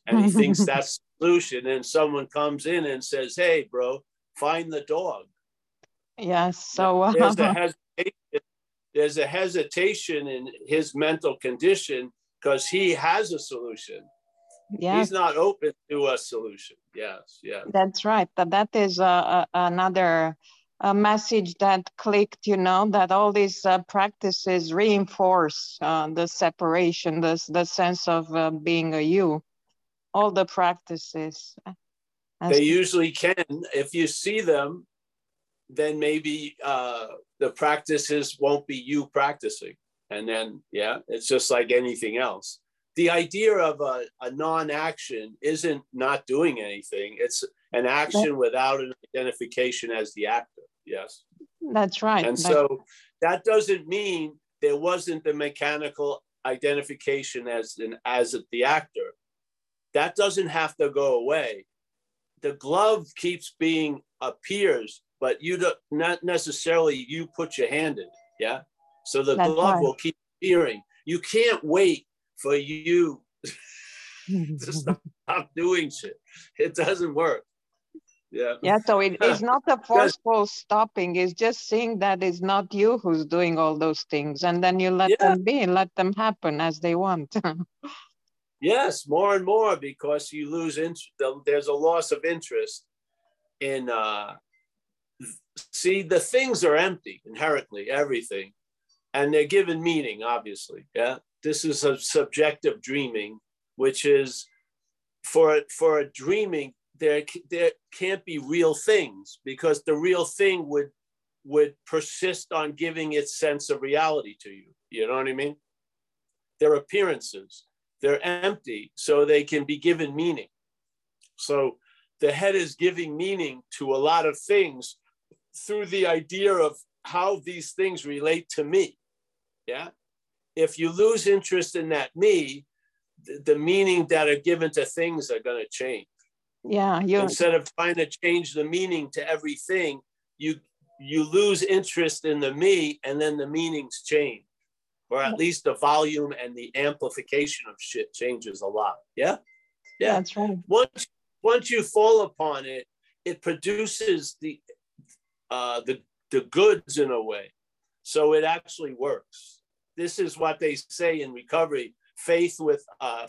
and he thinks that's the solution and someone comes in and says hey bro find the dog yes so uh, there's, a hesitation, there's a hesitation in his mental condition because he has a solution. Yeah. He's not open to a solution. Yes yeah that's right. That that is uh, uh, another a message that clicked, you know, that all these uh, practices reinforce uh, the separation, the, the sense of uh, being a you, all the practices. They usually can. If you see them, then maybe uh, the practices won't be you practicing. And then, yeah, it's just like anything else. The idea of a, a non action isn't not doing anything, it's an action without an identification as the actor. Yes. That's right. And so that doesn't mean there wasn't the mechanical identification as an as the actor. That doesn't have to go away. The glove keeps being appears, but you don't not necessarily you put your hand in. it. Yeah. So the That's glove right. will keep appearing. You can't wait for you to stop doing shit. It doesn't work yeah yeah so it, it's not a forceful stopping it's just seeing that it's not you who's doing all those things and then you let yeah. them be let them happen as they want yes more and more because you lose interest there's a loss of interest in uh, see the things are empty inherently, everything, and they're given meaning. Obviously, yeah. This is a subjective dreaming, which is for for a dreaming there there can't be real things because the real thing would would persist on giving its sense of reality to you. You know what I mean? They're appearances. They're empty, so they can be given meaning. So the head is giving meaning to a lot of things through the idea of how these things relate to me. Yeah. If you lose interest in that me, the, the meaning that are given to things are going to change. Yeah. You instead of trying to change the meaning to everything, you you lose interest in the me and then the meanings change. Or at least the volume and the amplification of shit changes a lot. Yeah. Yeah. That's right. Once once you fall upon it, it produces the uh, the the goods in a way. So it actually works. This is what they say in recovery: faith with uh,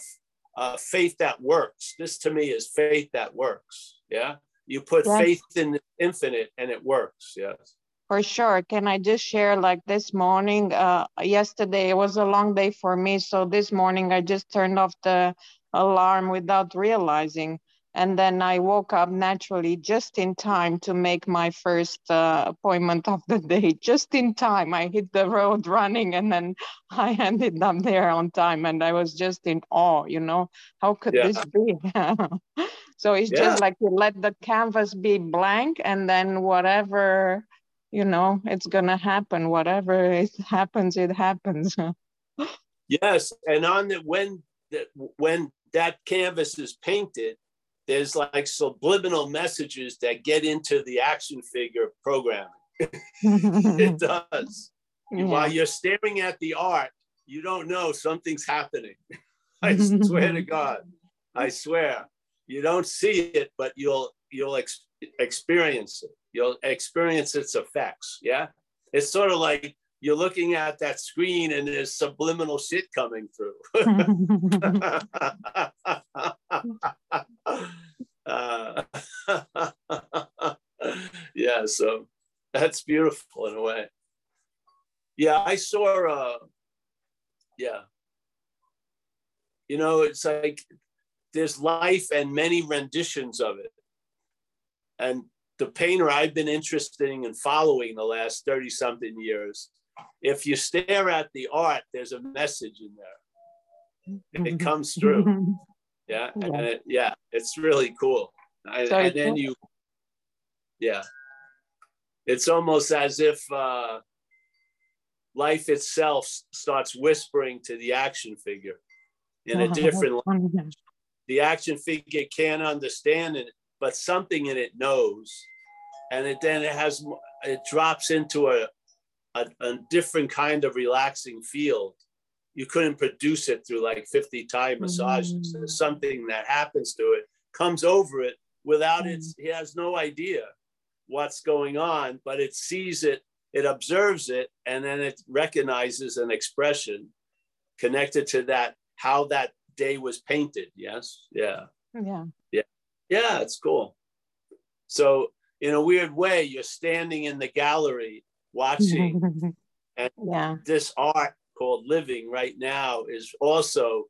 uh, faith that works. This to me is faith that works. Yeah, you put yes. faith in the infinite, and it works. Yes. For sure. Can I just share like this morning? Uh, yesterday it was a long day for me, so this morning I just turned off the alarm without realizing and then I woke up naturally just in time to make my first uh, appointment of the day. Just in time, I hit the road running, and then I ended up there on time. And I was just in awe. You know, how could yeah. this be? so it's yeah. just like you let the canvas be blank, and then whatever you know, it's gonna happen. Whatever it happens, it happens. yes, and on the when that when that canvas is painted there's like subliminal messages that get into the action figure programming. it does. Yeah. While you're staring at the art, you don't know something's happening. I swear to God. I swear. You don't see it, but you'll you'll ex- experience it. You'll experience its effects. Yeah. It's sort of like you're looking at that screen and there's subliminal shit coming through. uh, yeah, so that's beautiful in a way. Yeah, I saw, uh, yeah. You know, it's like there's life and many renditions of it. And the painter I've been interested in and following the last 30 something years if you stare at the art, there's a message in there. It comes through. Yeah. yeah. And it, yeah, it's really cool. And, and then you, yeah, it's almost as if uh, life itself starts whispering to the action figure in a different language. The action figure can't understand it, but something in it knows. And it then it has, it drops into a, a, a different kind of relaxing field you couldn't produce it through like 50 Thai massages. Mm. There's something that happens to it, comes over it without mm. its, he has no idea what's going on, but it sees it, it observes it, and then it recognizes an expression connected to that, how that day was painted. Yes. Yeah. Yeah. Yeah. Yeah. It's cool. So, in a weird way, you're standing in the gallery watching. and yeah. this art called Living right now is also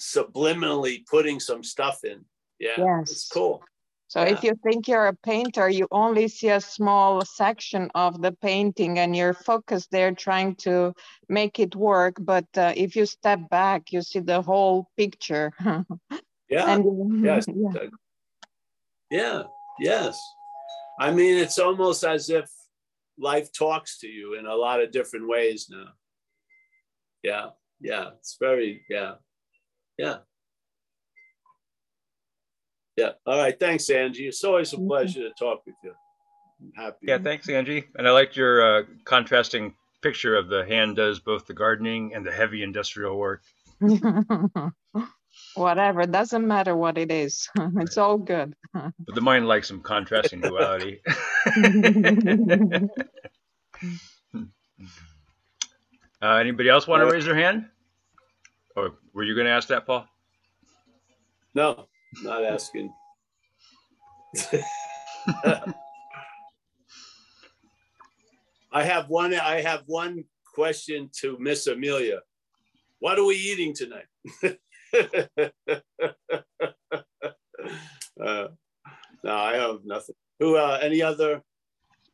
subliminally putting some stuff in. Yeah. Yes. It's cool. So yeah. if you think you're a painter, you only see a small section of the painting and you're focused there trying to make it work. But uh, if you step back, you see the whole picture. yeah. And, yes. Yeah. yeah. Yes. I mean, it's almost as if life talks to you in a lot of different ways now. Yeah, yeah, it's very, yeah, yeah. Yeah. All right. Thanks, Angie. It's always a pleasure to talk with you. I'm happy. Yeah. Thanks, Angie. And I liked your uh, contrasting picture of the hand does both the gardening and the heavy industrial work. Whatever. Doesn't matter what it is. it's all good. but the mind likes some contrasting duality. uh, anybody else want to raise their hand? Or were you going to ask that, Paul? No, not asking. I have one. I have one question to Miss Amelia. What are we eating tonight? uh, no, I have nothing. Who? Uh, any other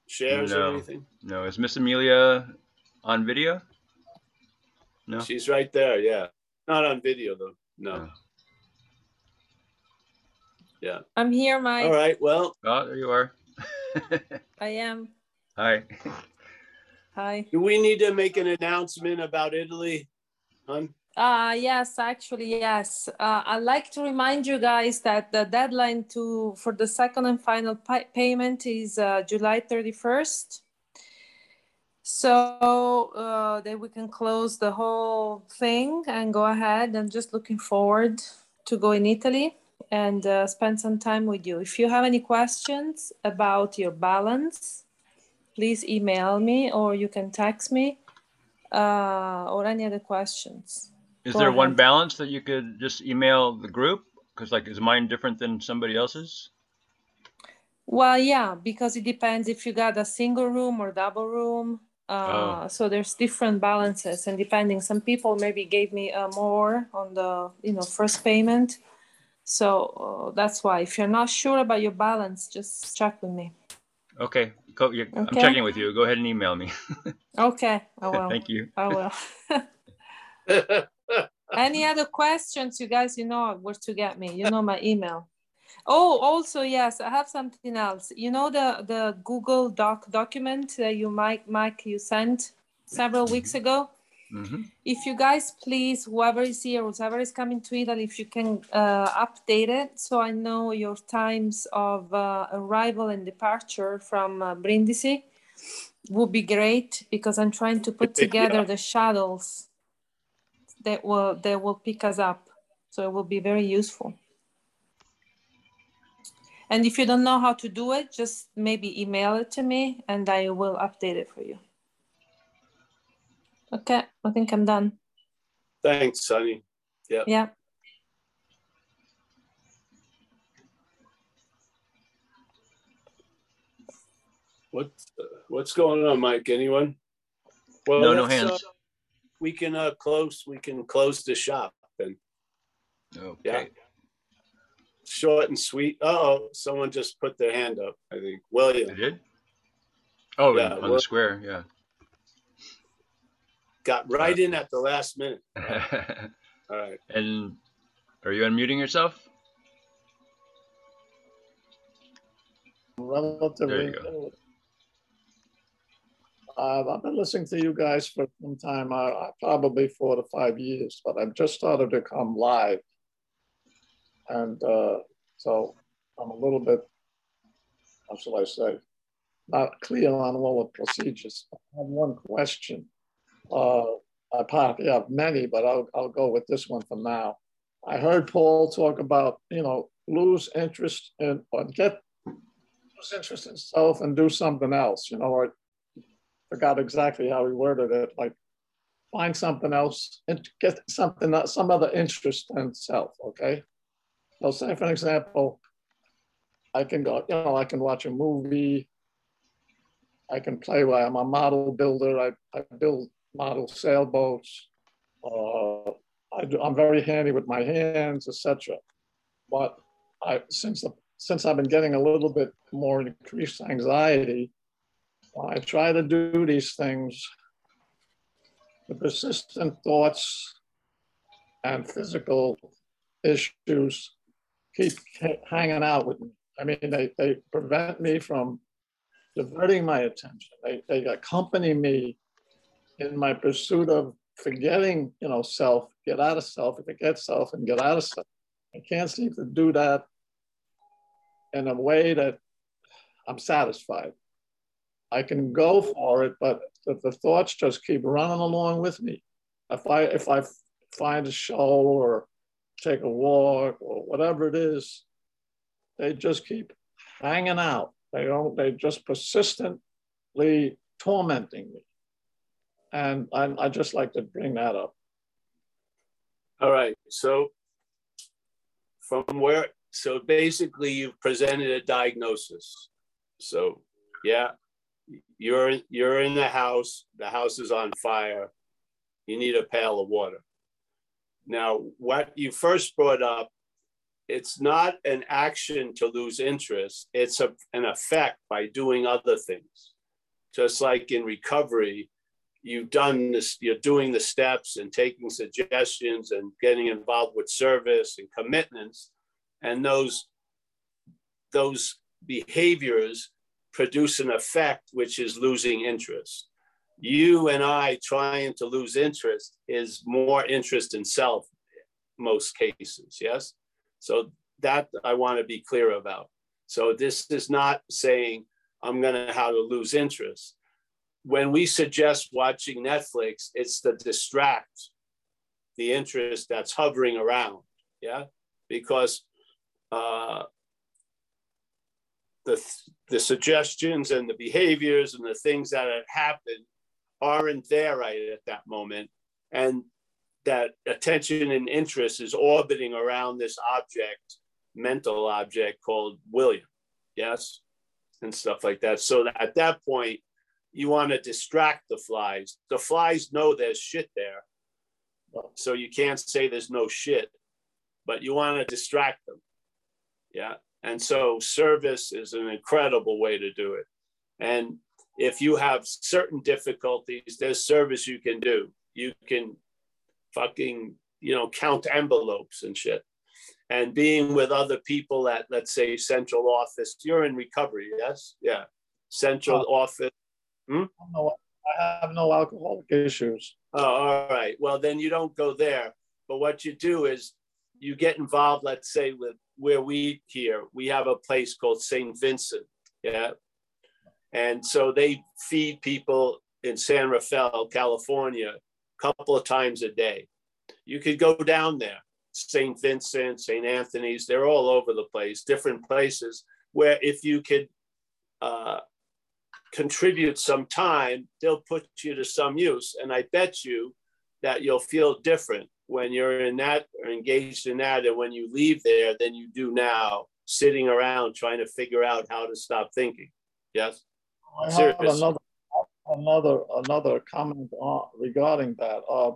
shares no, or anything? No. Is Miss Amelia on video? No. She's right there. Yeah. Not on video though. No. no. Yeah. I'm here, Mike. All right. Well. Oh, there you are. I am. Hi. Hi. Do we need to make an announcement about Italy, hon? Uh, yes, actually, yes. Uh, I'd like to remind you guys that the deadline to for the second and final payment is uh, July 31st. So uh, then we can close the whole thing and go ahead. I'm just looking forward to go in Italy and uh, spend some time with you. If you have any questions about your balance, please email me or you can text me uh, or any other questions. Is Go there ahead. one balance that you could just email the group? Because like, is mine different than somebody else's? Well, yeah, because it depends if you got a single room or double room. Uh, oh. So there's different balances, and depending, some people maybe gave me uh, more on the you know first payment. So uh, that's why, if you're not sure about your balance, just check with me. Okay, Go, okay. I'm checking with you. Go ahead and email me. okay, I will. Thank you. I will. Any other questions, you guys? You know where to get me. You know my email. Oh, also yes, I have something else. You know the the Google Doc document that you Mike Mike you sent several weeks ago. Mm-hmm. If you guys please, whoever is here, whoever is coming to Italy, if you can uh, update it so I know your times of uh, arrival and departure from uh, Brindisi would be great because I'm trying to put together yeah. the shuttles that will that will pick us up. So it will be very useful. And if you don't know how to do it, just maybe email it to me and I will update it for you. Okay, I think I'm done. Thanks, Sunny. Yeah. Yeah. What what's going on, Mike? Anyone? Well, no, no hands. Uh, we can uh, close. We can close the shop then. Okay. Yeah. Short and sweet. oh, someone just put their hand up. I think William. They did. Oh, yeah, on the square. Yeah got right in at the last minute. All right. All right. And are you unmuting yourself? Relatively. There you go. I've been listening to you guys for some time, uh, probably four to five years, but I've just started to come live. And uh, so I'm a little bit, how shall I say, not clear on all the procedures. I have one question. Uh, I probably have many, but I'll, I'll go with this one for now. I heard Paul talk about, you know, lose interest in or get lose interest in self and do something else, you know, or forgot exactly how he worded it, like find something else and get something, some other interest in self, okay? So say for an example, I can go, you know, I can watch a movie, I can play, well, I'm a model builder, I, I build model sailboats. Uh, I am very handy with my hands, etc. But I, since the, since I've been getting a little bit more increased anxiety, I try to do these things, the persistent thoughts and physical issues keep hanging out with me. I mean, they, they prevent me from diverting my attention. They, they accompany me in my pursuit of forgetting, you know, self, get out of self, forget self and get out of self. I can't seem to do that in a way that I'm satisfied. I can go for it, but the, the thoughts just keep running along with me. If I if I find a show or take a walk or whatever it is, they just keep hanging out. They don't. They just persistently tormenting me. And I, I just like to bring that up. All right. So from where, so basically you've presented a diagnosis. So, yeah, you're you're in the house. The house is on fire. You need a pail of water. Now, what you first brought up, it's not an action to lose interest. It's a, an effect by doing other things. Just like in recovery, you've done this, you're doing the steps and taking suggestions and getting involved with service and commitments. And those, those behaviors produce an effect, which is losing interest. You and I trying to lose interest is more interest in self, most cases, yes? So that I want to be clear about. So this is not saying I'm going to how to lose interest when we suggest watching Netflix, it's to distract the interest that's hovering around. Yeah. Because uh, the, the suggestions and the behaviors and the things that have happened aren't there right at that moment. And that attention and interest is orbiting around this object, mental object called William. Yes. And stuff like that. So that at that point, you want to distract the flies. The flies know there's shit there. So you can't say there's no shit, but you want to distract them. Yeah. And so service is an incredible way to do it. And if you have certain difficulties, there's service you can do. You can fucking, you know, count envelopes and shit. And being with other people at, let's say, central office, you're in recovery, yes? Yeah. Central oh. office, Hmm? No, I have no alcoholic issues. Oh, all right. Well, then you don't go there. But what you do is you get involved, let's say, with where we here, we have a place called St. Vincent. Yeah. And so they feed people in San Rafael, California, a couple of times a day. You could go down there, St. Vincent, St. Anthony's, they're all over the place, different places where if you could uh, contribute some time, they'll put you to some use. And I bet you that you'll feel different when you're in that or engaged in that. And when you leave there, than you do now, sitting around trying to figure out how to stop thinking. Yes? I have another, another, another comment on, regarding that. Uh,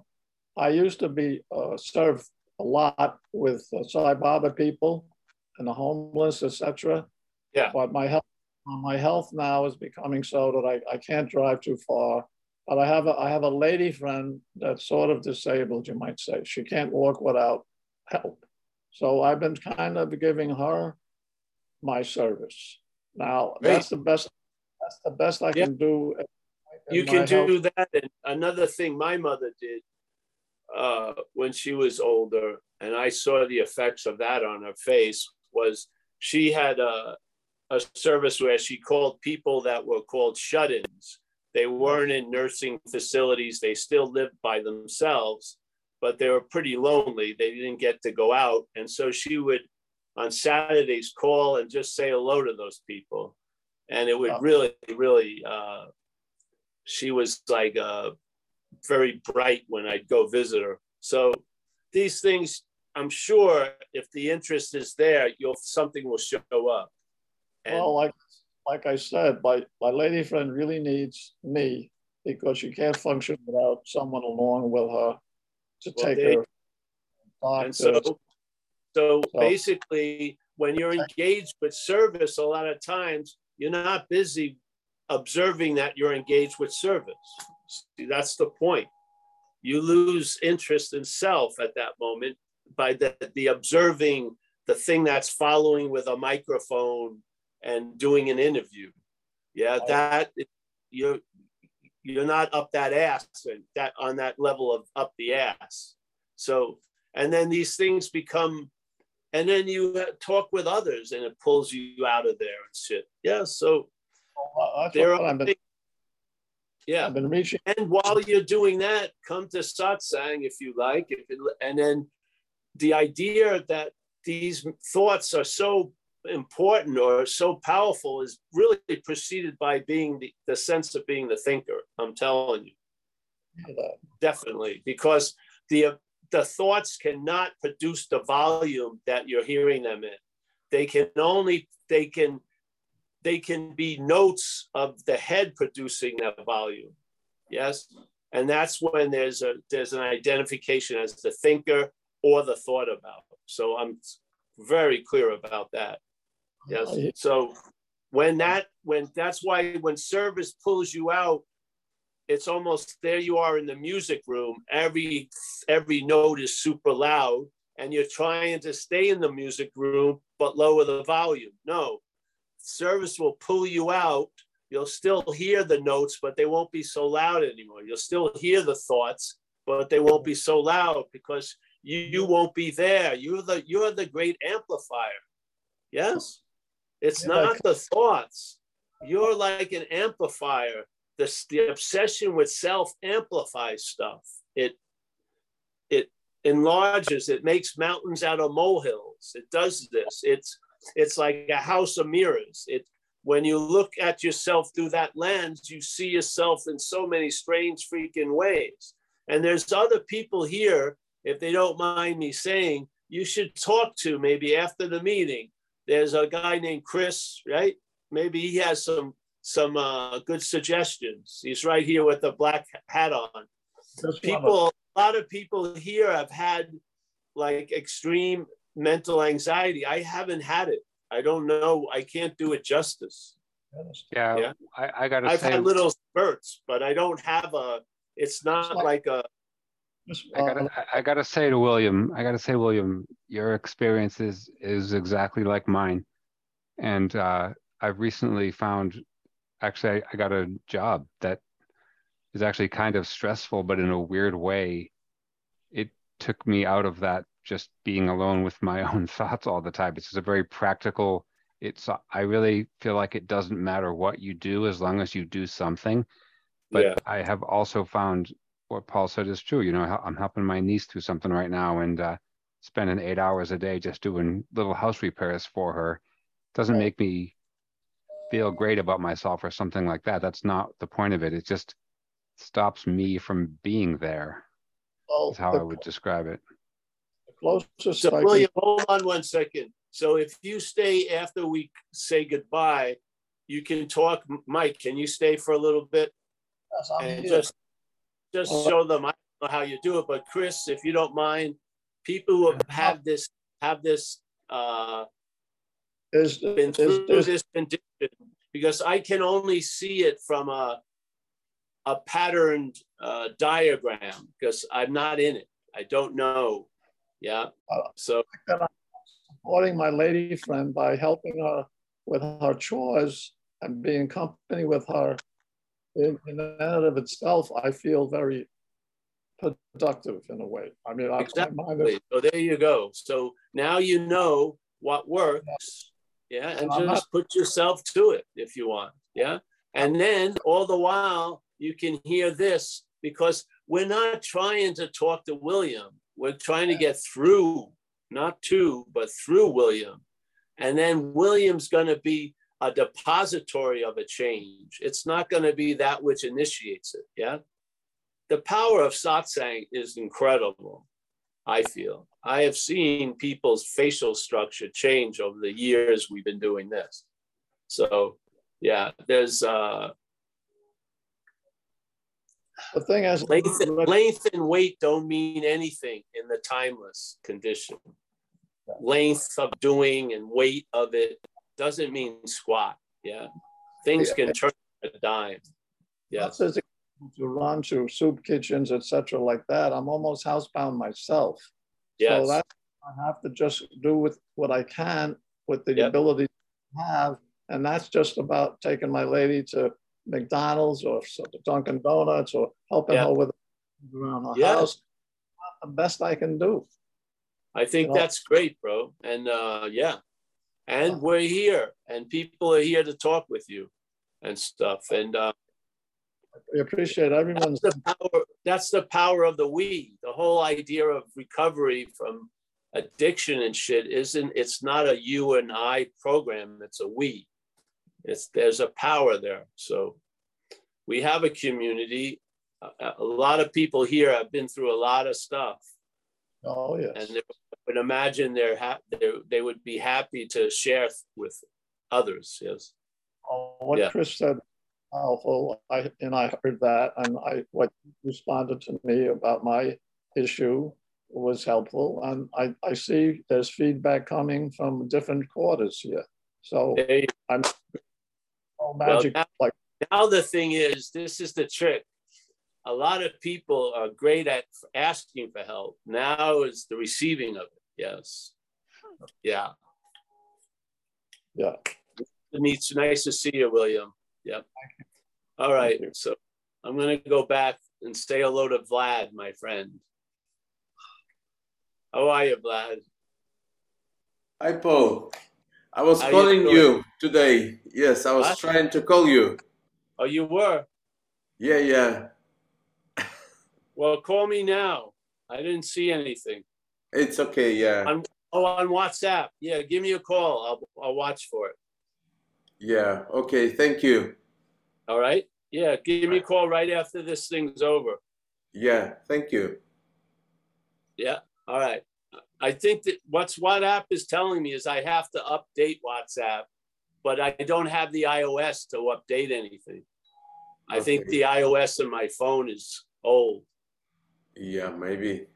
I used to be uh, served a lot with uh, Sai Baba people and the homeless, etc. Yeah. But my health my health now is becoming so that I, I can't drive too far. But I have a I have a lady friend that's sort of disabled, you might say. She can't walk without help. So I've been kind of giving her my service. Now Great. that's the best that's the best I can do. You can do health. that. And another thing my mother did uh, when she was older, and I saw the effects of that on her face, was she had a a service where she called people that were called shut-ins. They weren't in nursing facilities. They still lived by themselves, but they were pretty lonely. They didn't get to go out. And so she would on Saturdays call and just say hello to those people. And it would really, really, uh, she was like uh, very bright when I'd go visit her. So these things, I'm sure if the interest is there, you'll something will show up. And well, like like I said, my, my lady friend really needs me because she can't function without someone along with her to well, take they, her. And so, so, so basically, when you're engaged with service, a lot of times you're not busy observing that you're engaged with service. See, that's the point. You lose interest in self at that moment by the, the observing the thing that's following with a microphone and doing an interview. Yeah, that you're you're not up that ass and that on that level of up the ass. So and then these things become and then you uh, talk with others and it pulls you out of there and shit. Yeah, so well, there are been, yeah. I've been reaching. And while you're doing that, come to satsang if you like. If it, and then the idea that these thoughts are so important or so powerful is really preceded by being the, the sense of being the thinker. I'm telling you. Definitely, because the the thoughts cannot produce the volume that you're hearing them in. They can only they can they can be notes of the head producing that volume. Yes. And that's when there's a there's an identification as the thinker or the thought about. So I'm very clear about that. Yes. So when that when that's why when service pulls you out, it's almost there you are in the music room. Every every note is super loud, and you're trying to stay in the music room but lower the volume. No, service will pull you out. You'll still hear the notes, but they won't be so loud anymore. You'll still hear the thoughts, but they won't be so loud because you, you won't be there. You're the you're the great amplifier. Yes. It's not the thoughts. You're like an amplifier. The, the obsession with self amplifies stuff. It it enlarges. It makes mountains out of molehills. It does this. It's it's like a house of mirrors. It when you look at yourself through that lens, you see yourself in so many strange freaking ways. And there's other people here, if they don't mind me saying, you should talk to maybe after the meeting. There's a guy named Chris, right? Maybe he has some some uh, good suggestions. He's right here with a black hat on. people, a lot of people here have had like extreme mental anxiety. I haven't had it. I don't know. I can't do it justice. Yeah, yeah? I, I gotta I've say, had little spurts, but I don't have a. It's not like a. I gotta, I gotta say to William, I gotta say, William, your experience is is exactly like mine, and uh, I've recently found, actually, I, I got a job that is actually kind of stressful, but in a weird way, it took me out of that just being alone with my own thoughts all the time. It's just a very practical. It's I really feel like it doesn't matter what you do as long as you do something. But yeah. I have also found what Paul said is true. You know, I'm helping my niece through something right now, and uh, spending eight hours a day just doing little house repairs for her doesn't right. make me feel great about myself or something like that. That's not the point of it. It just stops me from being there. Well, is how the, I would describe it closest. So, William, hold on one second. So, if you stay after we say goodbye, you can talk. Mike, can you stay for a little bit yes, and here. just just show them? I don't know how you do it, but Chris, if you don't mind, people who have this have this uh, is, been through is, this condition because I can only see it from a a patterned uh, diagram because I'm not in it. I don't know yeah. Uh, so supporting my lady friend by helping her with her chores and being company with her in, in and of itself, I feel very productive in a way. I mean, exactly. Is, so there you go. So now you know what works. Yeah. and just not, put yourself to it if you want. Yeah. And then all the while you can hear this because we're not trying to talk to William. We're trying to get through, not to, but through William. And then William's going to be a depository of a change. It's not going to be that which initiates it. Yeah. The power of satsang is incredible, I feel. I have seen people's facial structure change over the years we've been doing this. So, yeah, there's uh, the thing is, length, length and weight don't mean anything in the timeless condition. Length of doing and weight of it doesn't mean squat. Yeah, things yeah. can turn a dime. Yeah, to run to soup kitchens, etc., like that. I'm almost housebound myself. Yes. So that I have to just do with what I can with the yep. ability to have, and that's just about taking my lady to McDonald's or Dunkin' Donuts or helping yeah. her with around her yeah. house. The best I can do. I think you know? that's great, bro. And uh, yeah, and we're here, and people are here to talk with you and stuff. And uh, we appreciate everyone's. That's the power. That's the power of the we. The whole idea of recovery from addiction and shit isn't. It's not a you and I program. It's a we. It's there's a power there. So we have a community. A, a lot of people here have been through a lot of stuff. Oh yes. And would imagine they're ha- they, they would be happy to share with others. Yes. Uh, what Yeah. Chris said, powerful, I, and I heard that, and I, what responded to me about my issue was helpful, and I, I see there's feedback coming from different quarters here. So Hey, I'm, oh, Well, magic, now- like, now the thing is, this is the trick. A lot of people are great at asking for help. Now is the receiving of it. Yes. Yeah. yeah. It's nice to see you, William. Yep. All right. So I'm going to go back and say hello to Vlad, my friend. How are you, Vlad? Hi, Paul. I was How calling doing? you today. Yes, I was What? trying to call you. Oh, you were? Yeah, yeah. Well, call me now. I didn't see anything. It's okay. Yeah, On, oh, on WhatsApp. Yeah, give me a call. I'll, I'll watch for it. yeah. Okay. Thank you. All right. Yeah, give me a call right after this thing's over. Yeah. Thank you. Yeah. All right. I think that what's WhatsApp is telling me is I have to update WhatsApp, but I don't have the iOS to update anything. I think the iOS on my phone is old. Yeah, maybe.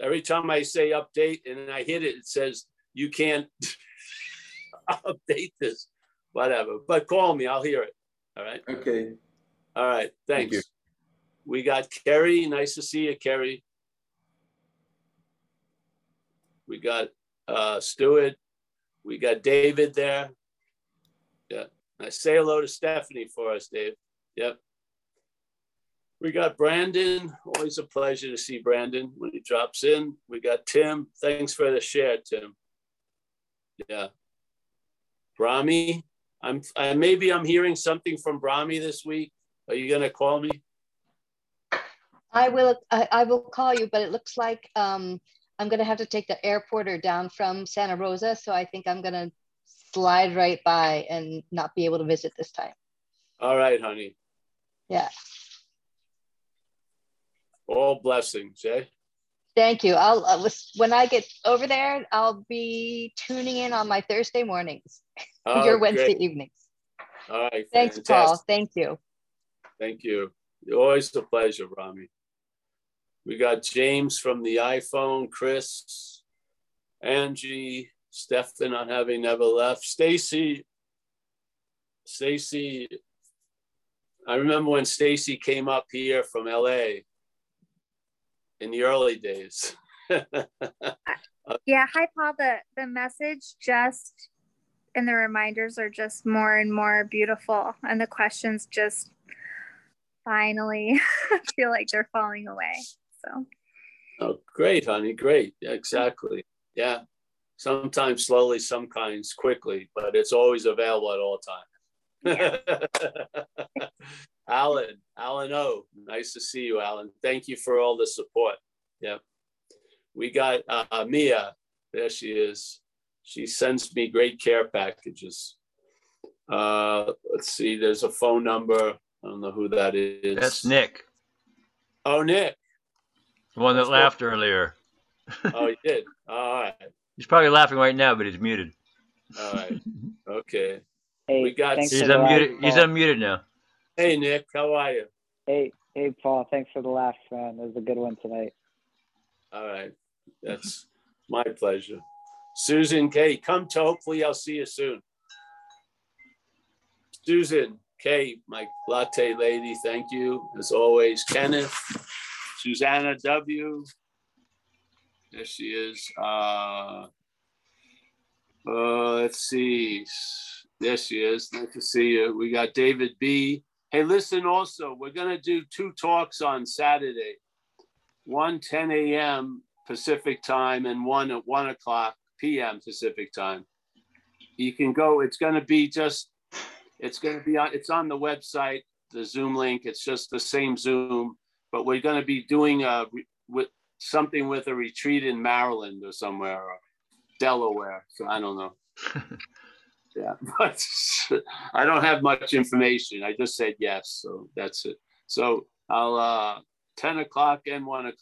Every time I say update and I hit it, it says you can't update this. Whatever. But call me, I'll hear it. All right. Okay. All right. Thank Thanks. you. We got Kerry. Nice to see you, Kerry. We got uh, Stuart. We got David there. Yeah. I say hello to Stephanie for us, Dave. Yep. We got Brandon. Always a pleasure to see Brandon when he drops in. We got Tim. Thanks for the share, Tim. Yeah. Brahmi. I'm uh, maybe I'm hearing something from Brahmi this week. Are you gonna call me? I will, I, I will call you, but it looks like um, I'm gonna have to take the airporter down from Santa Rosa. So I think I'm gonna slide right by and not be able to visit this time. All right, honey. Yeah, All blessings, eh? thank you. I'll, uh, when I get over there, I'll be tuning in on my Thursday mornings, Oh, your Wednesday great. evenings. All right. Thanks, Paul. Thank you. Thank you. Always a pleasure, Rami. We got James from the iPhone, Chris, Angie, Stefan on having never left, Stacy. Stacy, I remember when Stacy came up here from LA in the early days. Yeah, hi Paul. The the message just and the reminders are just more and more beautiful and the questions just finally feel like they're falling away. So Oh, great, honey. Great. Yeah, exactly. Yeah. Sometimes slowly, sometimes quickly, but it's always available at all times. Alan, Alan O. Nice to see you, Alan. Thank you for all the support. Yeah. We got uh, Mia. There she is. She sends me great care packages. Uh, let's see, there's a phone number. I don't know who that is. That's Nick, Oh, Nick. the one that That's laughed earlier. Oh, he did. All right. He's probably laughing right now, but he's muted. All right. Okay. Hey, We got- He's for laugh, unmuted. He's unmuted now. Hey, Nick. How are you? Hey, hey, Paul. Thanks for the laughs, man. It was a good one tonight. All right. That's my pleasure. Susan K. Come to hopefully I'll see you soon. Susan K. My latte lady. Thank you. As always. Kenneth. Susanna W. There she is. Uh, uh, let's see. There she is. Nice to see you. We got David B. Hey, listen also, we're going to do two talks on Saturday. One 10 a.m. Pacific time and one at 1 o'clock p.m. Pacific time. You can go, it's going to be just, it's going to be on, it's on the website, the Zoom link. It's just the same Zoom, but we're going to be doing a, with something with a retreat in Maryland or somewhere or Delaware. So I don't know. yeah, but I don't have much information. I just said yes. So that's it. So I'll, uh, 10 o'clock and 1 o'clock.